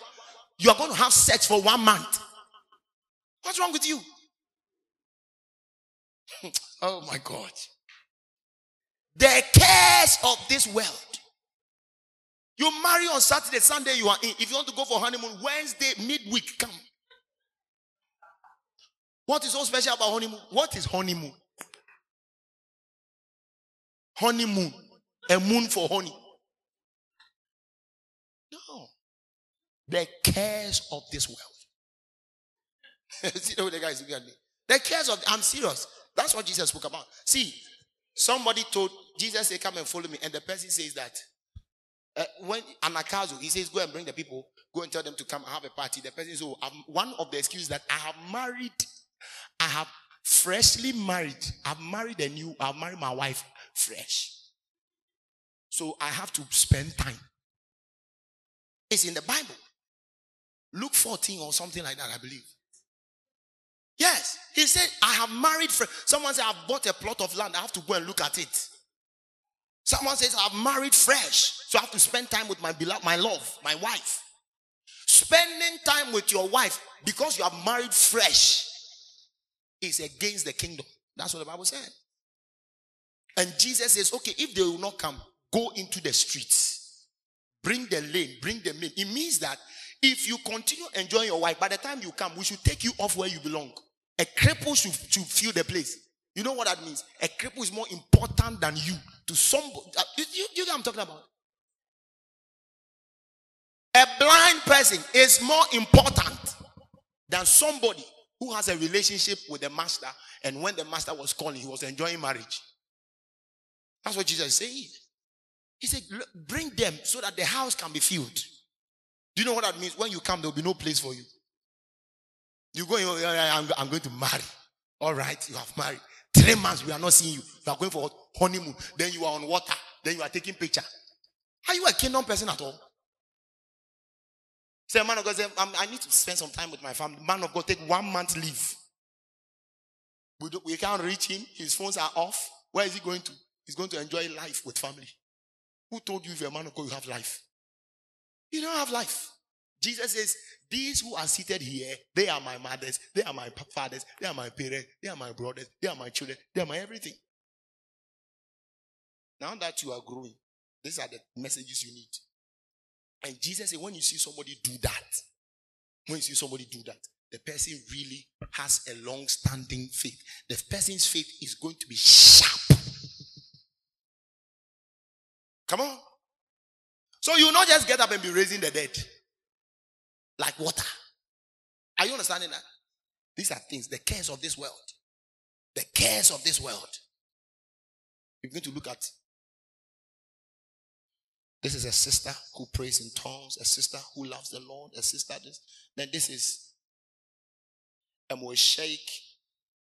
You are going to have sex for one month. What's wrong with you? Hmm. oh my God. The cares of this world. You marry on Saturday, Sunday, you are in. If you want to go for honeymoon, Wednesday, midweek, come. What is so special about honeymoon? What is honeymoon? Honeymoon. A moon for honey. No. The cares of this world. See the guys look at me. The cares of I'm serious. That's what Jesus spoke about. See, somebody told Jesus say, Come and follow me. And the person says that uh, when Anagkazo, he says, Go and bring the people, go and tell them to come and have a party. The person says, Oh, I'm, one of the excuses that I have married I have freshly married. I've married a new, I've married my wife fresh. So I have to spend time. It's in the Bible. Luke 14 or something like that, I believe. Yes. He said, I have married. Fre-. Someone said, I've bought a plot of land. I have to go and look at it. Someone says, I've married fresh. So I have to spend time with my beloved, my love, my wife. Spending time with your wife because you have married fresh is against the kingdom. That's what the Bible said. And Jesus says, okay, if they will not come, go into the streets. Bring the lame, bring the in. It means that if you continue enjoying your wife, by the time you come, we should take you off where you belong. A cripple should, should fill the place. You know what that means? A cripple is more important than you to somebody. Uh, you, you, you know what I'm talking about? A blind person is more important than somebody who has a relationship with the master, and when the master was calling, he was enjoying marriage. That's what Jesus is saying. He said, Bring them so that the house can be filled. Do you know what that means? When you come, there will be no place for you. You go, oh, I'm, I'm going to marry. All right, you have married. Three months, we are not seeing you. You are going for honeymoon. Then you are on water. Then you are taking picture. Are you a kingdom person at all? Say, man of God, say, I need to spend some time with my family. Man of God, take one month leave. We, do, we can't reach him. His phones are off. Where is he going to? He's going to enjoy life with family. Who told you if you're a man of God, you have life? You don't have life. Jesus says, These who are seated here, they are my mothers, they are my fathers, they are my parents, they are my brothers, they are my children, they are my everything. Now that you are growing, these are the messages you need. And Jesus said, when you see somebody do that, when you see somebody do that, the person really has a long standing faith. The person's faith is going to be sharp. Come on. So you not just get up and be raising the dead like water. Are you understanding that? These are things, the cares of this world. The cares of this world. You're going to look at this is a sister who prays in tongues, a sister who loves the Lord, a sister this. Then this is a sheikh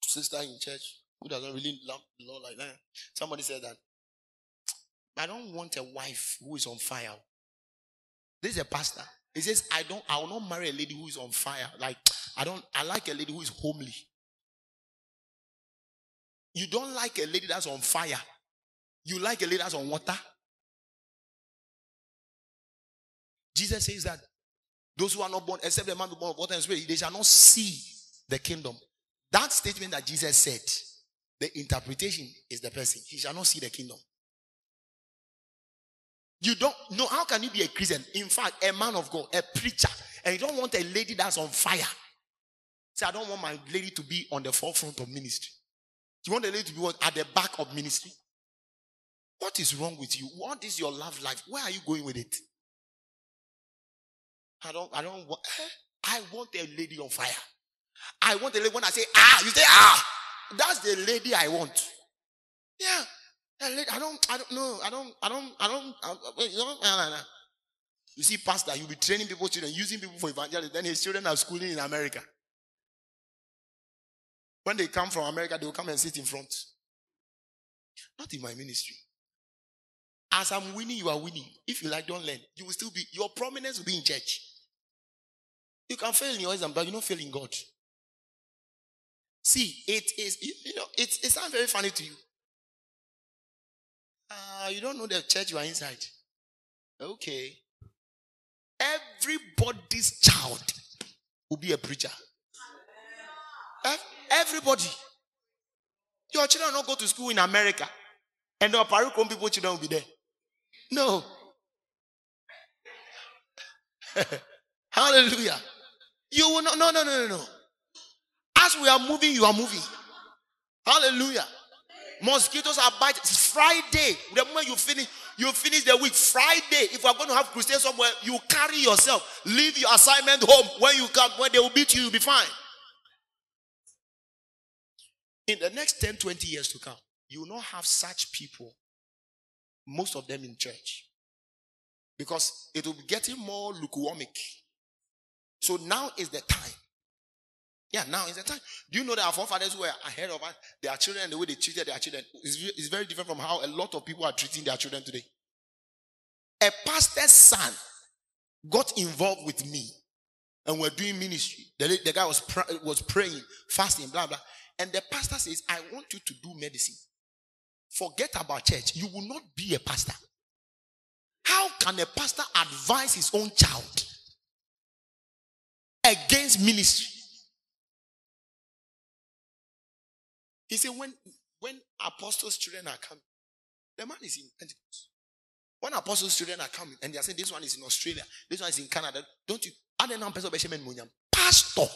sister in church who doesn't really love the Lord like that. Somebody said that. I don't want a wife who is on fire. This is a pastor. He says, I don't, I will not marry a lady who is on fire. Like, I don't, I like a lady who is homely. You don't like a lady that's on fire. You like a lady that's on water. Jesus says that those who are not born, except the man be born of water and spirit, they shall not see the kingdom. That statement that Jesus said, the interpretation is the person. He shall not see the kingdom. You don't know how can you be a Christian? In fact, a man of God, a preacher, and you don't want a lady that's on fire. Say, I don't want my lady to be on the forefront of ministry. You want a lady to be at the back of ministry? What is wrong with you? What is your love life? Where are you going with it? I don't, I don't want, eh? I want a lady on fire. I want a lady, when I say ah, you say ah. That's the lady I want. Yeah. I don't, I don't know. I don't, I don't, I don't, I, you, know, nah, nah, you see, pastor, you'll be training people, children, using people for evangelism. Then his children are schooling in America. When they come from America, they will come and sit in front. Not in my ministry. As I'm winning, you are winning. If you like, don't learn. You will still be, your prominence will be in church. You can fail in your exam, but you don't fail in God. See, it is, you, you know, it, it sounds very funny to you. Uh, you don't know the church you are inside. Okay. Everybody's child will be a preacher. Everybody. Your children don't go to school in America. And the Parikon people children will be there. No. Hallelujah. You will not. No, no, no, no, no. As we are moving, you are moving. Hallelujah. Mosquitoes are biting. Friday. The moment you finish, you finish the week. Friday. If we're going to have crusade somewhere, you carry yourself. Leave your assignment home. When you come, when they will beat you, you'll be fine. In the next 10, 20 years to come, you will not have such people, most of them in church. Because it will be getting more lukewarmic. So now is the time yeah, now is the time. Do you know that our forefathers who were ahead of us? Their children, the way they treated their children, is, very different from how a lot of people are treating their children today. A pastor's son got involved with me and we're doing ministry. The, the guy was, was praying, fasting, blah, blah. And the pastor says, I want you to do medicine. Forget about church. You will not be a pastor. How can a pastor advise his own child against ministry? He said, when, when apostles' children are coming, the man is in Pentecost. When apostles' children are coming and they are saying, This one is in Australia, this one is in Canada, don't you? Pastor.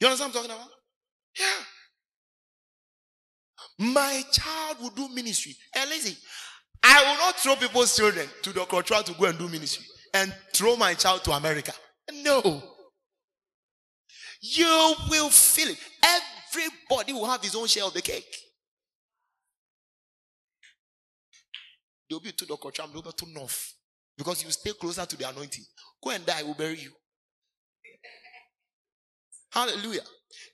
You understand what I'm talking about? Yeah. My child will do ministry. And listen, I will not throw people's children to the control to go and do ministry and throw my child to America. No. You will feel it. Everybody will have his own share of the cake. They'll be to the culture, they'll be to north. Because you stay closer to the anointing. Go and die, will bury you. Hallelujah.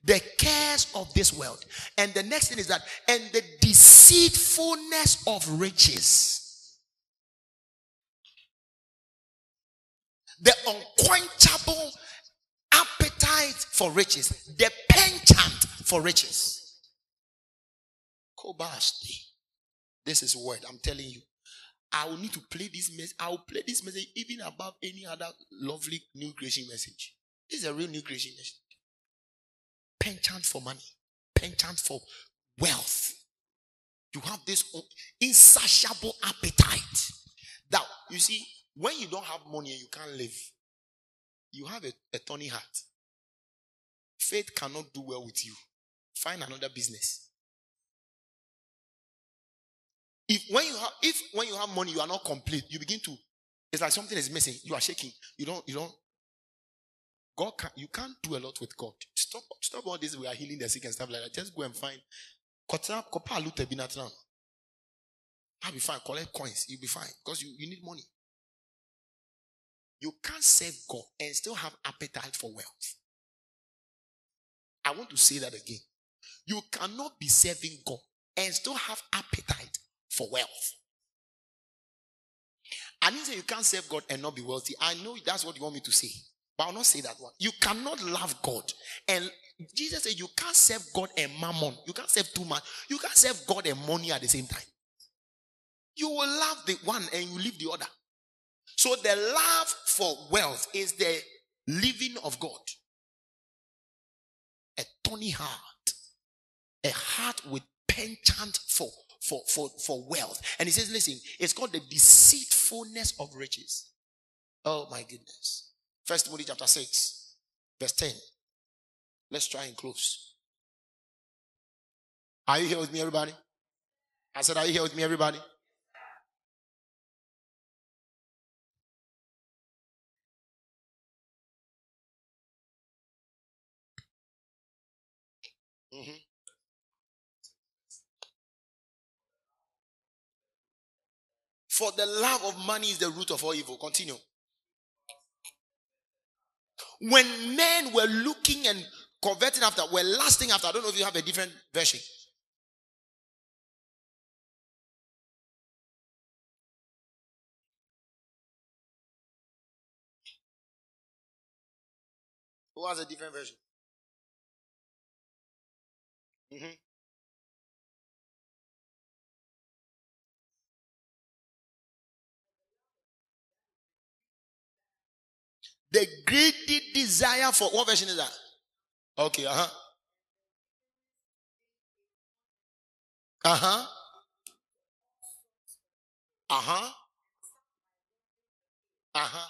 The cares of this world. And the next thing is that, and the deceitfulness of riches. The unquenchable appetite for riches, the penchant for riches. Kobasti. This is word. I'm telling you. I will need to play this message. I will play this message even above any other lovely new creation message. This is a real new creation message. Penchant for money, penchant for wealth. You have this insatiable appetite. That you see, when you don't have money and you can't live, you have a, a thorny heart. Faith cannot do well with you. Find another business. If when you have if when you have money you are not complete, you begin to it's like something is missing. You are shaking. You don't you don't God can you can't do a lot with God. Stop stop all this we are healing the sick and stuff like that. Just go and find I'll be fine. Collect coins. You'll be fine. Because you, you need money. You can't serve God and still have appetite for wealth. I want to say that again. You cannot be serving God and still have appetite for wealth. I didn't say you can't serve God and not be wealthy. I know that's what you want me to say, but I'll not say that one. You cannot love God and Jesus said you can't serve God and mammon. You can't serve too much. You can't serve God and money at the same time. You will love the one and you leave the other. So the love for wealth is the living of God. A tony heart, a heart with penchant for, for, for, for wealth. And he says, listen, it's called the deceitfulness of riches. Oh my goodness. First Timothy chapter 6, verse 10. Let's try and close. Are you here with me, everybody? I said, Are you here with me, everybody? For the love of money is the root of all evil. Continue. When men were looking and converting after, were lasting after, I don't know if you have a different version. Who has a different version? Mm-hmm. The greedy desire for what version is that? Okay, uh huh. Uh huh. Uh huh. Uh huh.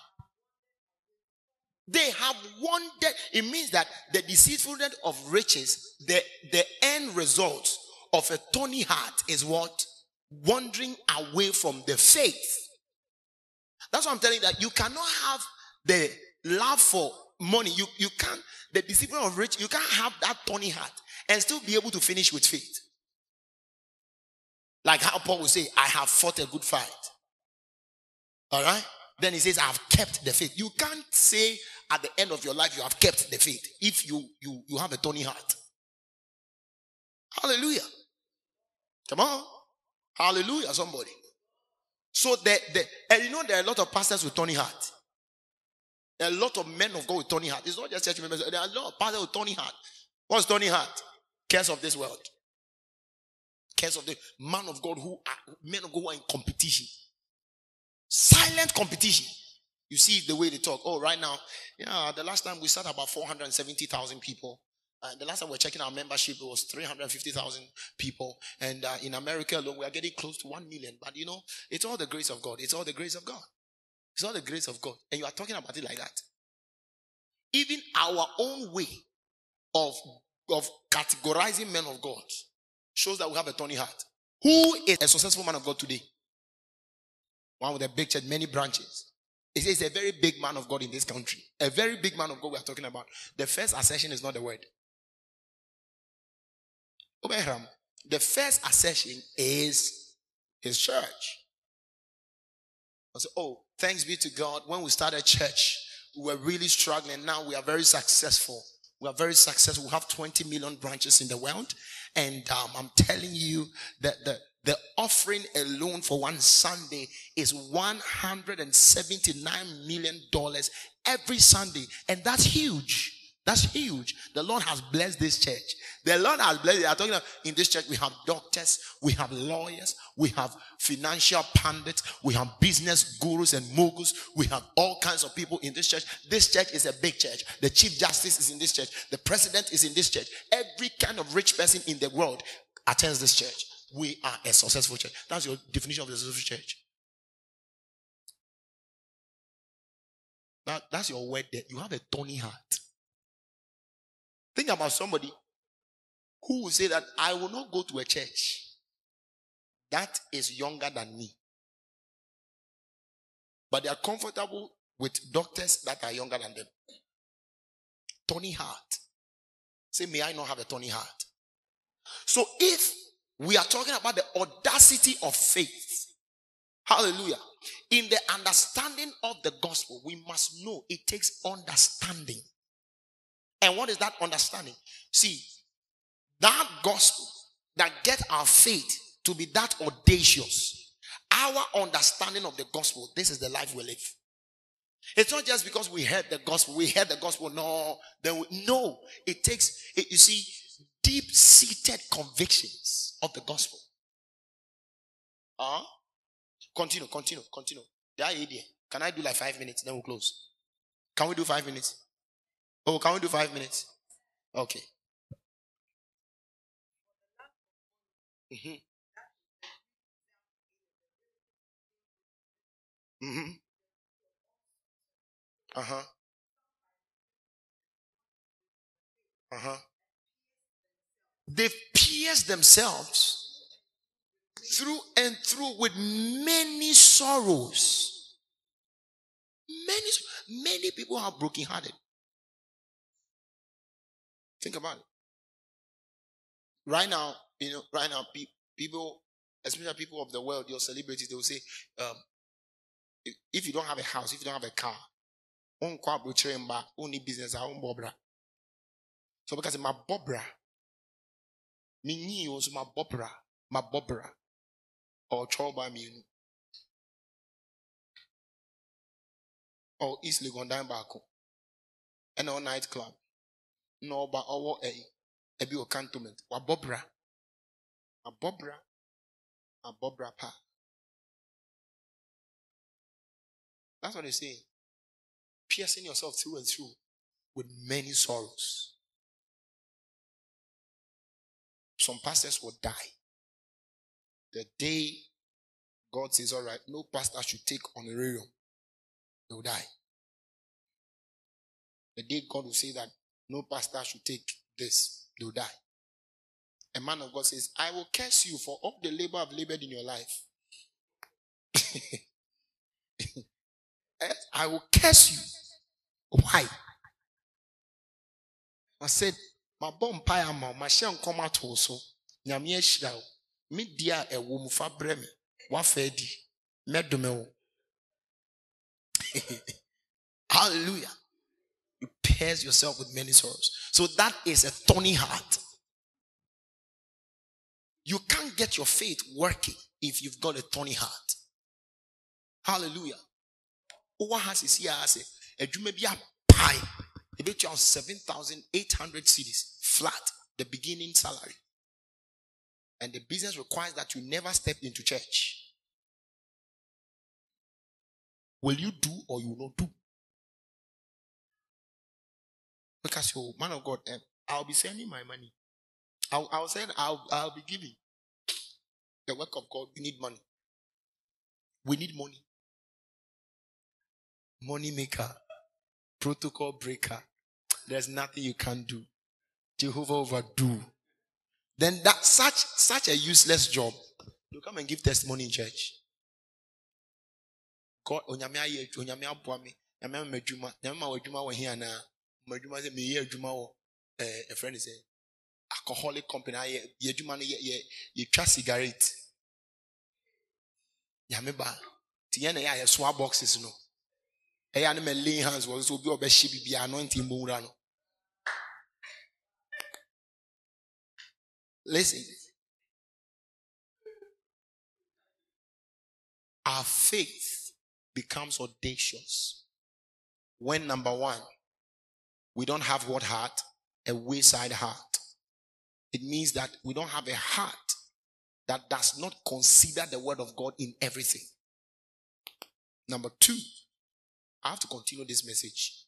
They have wanted. It means that the deceitfulness of riches, the, the end result of a tony heart is what? Wandering away from the faith. That's what I'm telling you that you cannot have the love for money. You, you can't, the discipline of rich, you can't have that tony heart and still be able to finish with faith. Like how Paul will say, I have fought a good fight. All right? Then he says, I have kept the faith. You can't say at the end of your life you have kept the faith if you you you have a tony heart. Hallelujah. Come on. Hallelujah, somebody. So the, the and you know there are a lot of pastors with tony heart. There are a lot of men of God with tony heart. It's not just church members. There are a lot of pastors with tony heart. What's tony heart? Cares of this world. Cares of the man of God who are men of God who are in competition. Silent competition. You see the way they talk. Oh, right now, yeah, the last time we sat about 470,000 people. Uh, the last time we were checking our membership, it was 350,000 people. And uh, in America alone, we are getting close to 1 million. But you know, it's all the grace of God. It's all the grace of God. It's all the grace of God. And you are talking about it like that. Even our own way of, of categorizing men of God shows that we have a tony heart. Who is a successful man of God today? One with a big church, many branches. It's a very big man of God in this country. A very big man of God we are talking about. The first assertion is not the word. The first assertion is his church. I say, oh, thanks be to God. When we started church, we were really struggling. Now we are very successful. We are very successful. We have 20 million branches in the world. And um, I'm telling you that the, the offering alone for one Sunday is $179 million every Sunday. And that's huge. That's huge. The Lord has blessed this church. The Lord has blessed. I'm talking about in this church, we have doctors, we have lawyers, we have financial pundits, we have business gurus and moguls, we have all kinds of people in this church. This church is a big church. The chief justice is in this church. The president is in this church. Every kind of rich person in the world attends this church we are a successful church. That's your definition of a successful church. That, that's your word there. You have a tony heart. Think about somebody who will say that I will not go to a church that is younger than me. But they are comfortable with doctors that are younger than them. Tony heart. Say, may I not have a tony heart? So if we are talking about the audacity of faith. Hallelujah. In the understanding of the gospel, we must know it takes understanding. And what is that understanding? See, that gospel that get our faith to be that audacious, our understanding of the gospel, this is the life we live. It's not just because we heard the gospel, we heard the gospel. No, then we, no, it takes. It, you see, deep seated convictions of the gospel. Uh, continue, continue, continue. The idea. Can I do like five minutes? Then we'll close. Can we do five minutes? Oh, can we do five minutes? Okay. Mm-hmm. Mm-hmm. Uh-huh. Uh-huh. They pierced themselves through and through with many sorrows. Many, many people are brokenhearted. Think about it. Right now, you know, right now, pe- people, especially people of the world, your celebrities, they will say, um, if, if, you don't have a house, if you don't have a car, only business, own bobra. so because my bobra, me menyi my nso my mabɔbra or ba mmienu Or east legon dan baako ɛna ɔ night ɔba ɔwɔ ɛyi ɛbi wɔ cantonment. Wabɔ bra. Abɔ bra. Abɔ bra pa. That's what they say. Piercing yourself through and through with many sorrows. Some pastors will die. The day God says, all right, no pastor should take honorarium, they will die. The day God will say that no pastor should take this, they will die. A man of God says, I will curse you for all the labor I've labored in your life. I will curse you. Why? I said, my bomb pie, my shan come out also. Nyamie shirao. Me dia e wo fa brɛ me wafa adi mɛdome wo hallelujah you pierce yourself with many sorrows. So that is a thorny heart. You can't get your faith working if you've got a thorny heart. Hallelujah. What has is here as a adwuma bi apae. Ebetua on seven thousand eight hundred cedis flat the beginning salary. And the business requires that you never step into church. Will you do or you will not do? Because you, man of God, um, I'll be sending my money. I'll, I'll send, I'll, I'll be giving. The work of God, we need money. We need money. Money maker, protocol breaker. There's nothing you can do. Jehovah overdo then that such such a useless job, you come and give testimony in church. God, onyame ayɛ onyame aboa me nyame ama adwuma nyame ma adwuma na ma adwuma sɛ meyɛ adwuma wɔ ɛfrɛ no sɛ alcoholic company. Ayɛ yɛ adwuma no yɛ yɛ yɛtwa cigarette. Nyame ba. Ti yɛn na yɛ ayɛ soa boxes no ɛyɛ a ne ma lay hands wɔ so obi a ɔbɛhyɛ bibi anointing bɔ wura no. Listen. Our faith becomes audacious when, number one, we don't have what heart? A wayside heart. It means that we don't have a heart that does not consider the word of God in everything. Number two, I have to continue this message.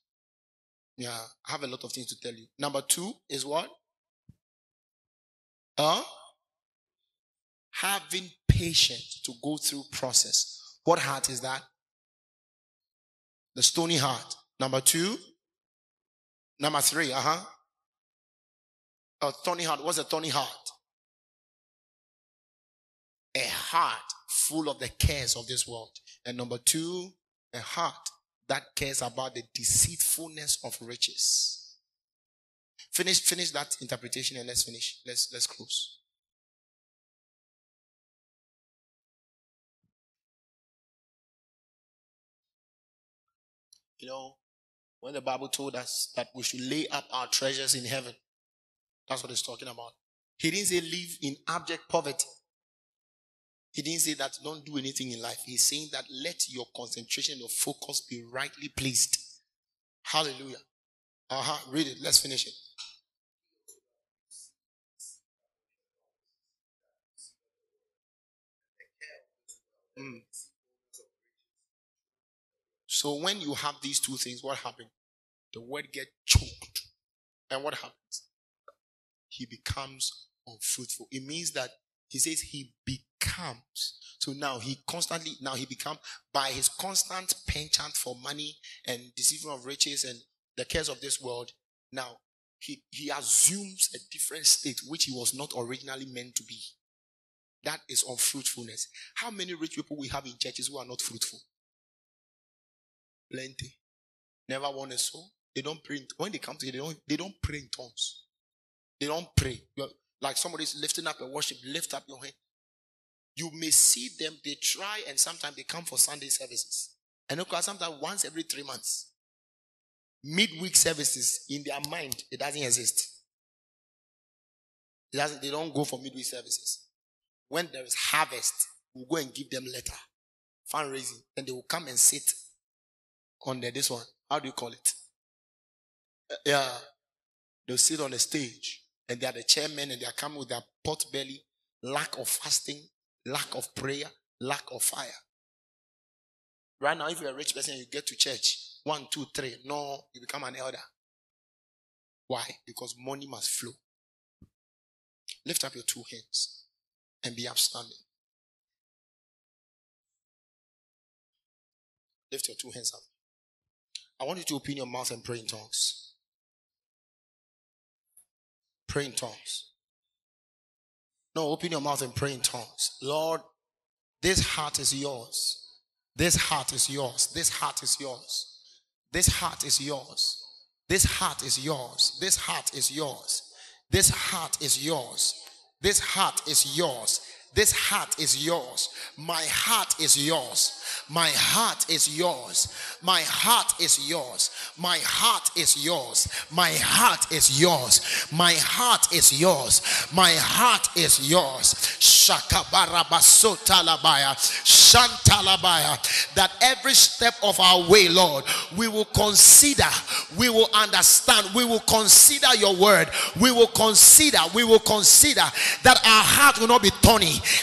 Yeah, I have a lot of things to tell you. Number two is what? Huh? Having patience to go through process. What heart is that? The stony heart. Number two. Number three, uh-huh. A thorny heart. What's a thorny heart? A heart full of the cares of this world. And number two, a heart that cares about the deceitfulness of riches. Finish, finish that interpretation and let's finish. Let's let's close. You know, when the Bible told us that we should lay up our treasures in heaven, that's what it's talking about. He didn't say live in abject poverty. He didn't say that don't do anything in life. He's saying that let your concentration, your focus be rightly placed. Hallelujah. Uh huh. Read it. Let's finish it. Mm. So when you have these two things, what happens? The word get choked. And what happens? He becomes unfruitful. It means that he says he becomes. So now he constantly, now he becomes by his constant penchant for money and deceiving of riches and the cares of this world. Now he, he assumes a different state which he was not originally meant to be. That is unfruitfulness. How many rich people we have in churches who are not fruitful? Plenty. Never want a soul. They don't pray. when they come to you, they don't, they don't pray in tongues. They don't pray. You're, like somebody's lifting up a worship, lift up your hand. You may see them, they try, and sometimes they come for Sunday services. And course, sometimes once every three months. Midweek services, in their mind, it doesn't exist. It doesn't, they don't go for midweek services when there is harvest, we'll go and give them letter, fundraising, and they will come and sit on the, this one. How do you call it? Yeah. They'll sit on the stage and they are the chairmen and they are coming with their pot belly, lack of fasting, lack of prayer, lack of fire. Right now, if you're a rich person, you get to church one, two, three. No, you become an elder. Why? Because money must flow. Lift up your two hands and be upstanding. Lift your two hands up. I want you to open your mouth and pray in tongues. Pray in tongues. No, open your mouth and pray in tongues. Lord, this heart is yours. This heart is yours. This heart is yours. This heart is yours. This heart is yours. This heart is yours. This heart is yours. This heart is yours. This heart is yours. My heart is yours. My heart is yours. My heart is yours. My heart is yours. My heart is yours. My heart is yours. My heart is yours. Shakabarabasutalabaya. Shantalabaya. That every step of our way, Lord, we will consider, we will understand, we will consider your word. We will consider, we will consider that our heart will not be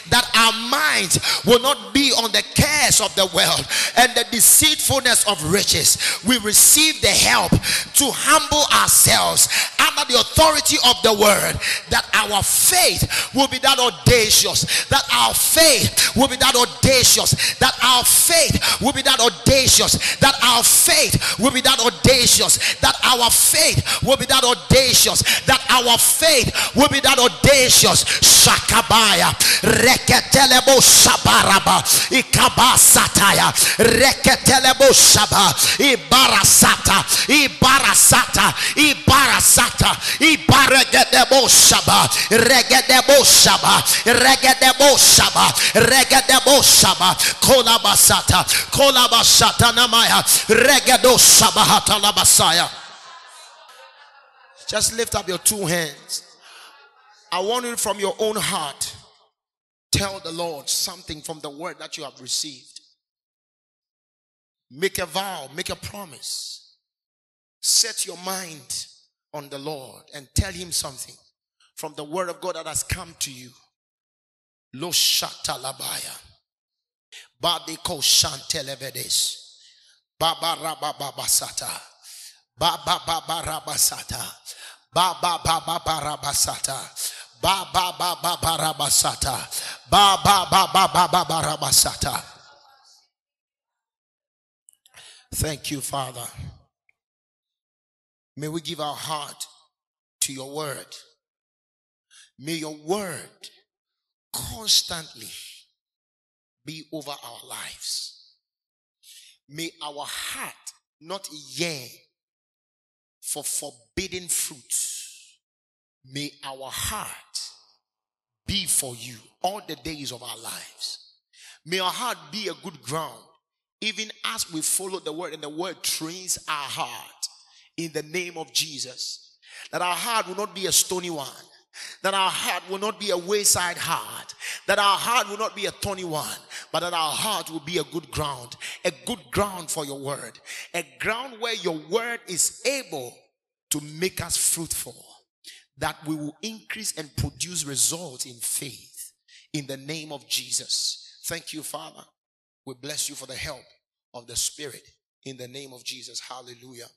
that our minds will not be on the cares of the world and the deceitfulness of riches. We receive the help to humble ourselves under the authority of the word that our faith will be that audacious, that our faith will be that audacious, that our faith will be that audacious, that our faith will be that audacious, that our faith will be that audacious, that our faith will be that audacious. Shakabaya, reketelebo shabaraba, ikabasataya, reketelebo shaba, ibarasata, ibarasata, ibarasata, ibaregedebo shaba, regedebo shaba, regedebo shaba, regedebo shaba, kolabasata, kolabasata namaya, regedo shabahata labasaya. Just lift up your two hands. I want you from your own heart. Tell the Lord something from the word that you have received. Make a vow, make a promise. Set your mind on the Lord and tell him something from the word of God that has come to you. Lo shatalabaya. Badiko shantelevedes. Baba rabababasata. Baba baba rabasata. Baba baba barabasata. Baba baba barabasata. Baba baba baba barabasata. Thank you, Father. May we give our heart to your word. May your word constantly be over our lives. May our heart not yearn for forbidden fruits. May our heart be for you all the days of our lives. May our heart be a good ground, even as we follow the word and the word trains our heart in the name of Jesus. That our heart will not be a stony one. That our heart will not be a wayside heart. That our heart will not be a thorny one. But that our heart will be a good ground. A good ground for your word. A ground where your word is able to make us fruitful. That we will increase and produce results in faith. In the name of Jesus. Thank you, Father. We bless you for the help of the Spirit. In the name of Jesus. Hallelujah.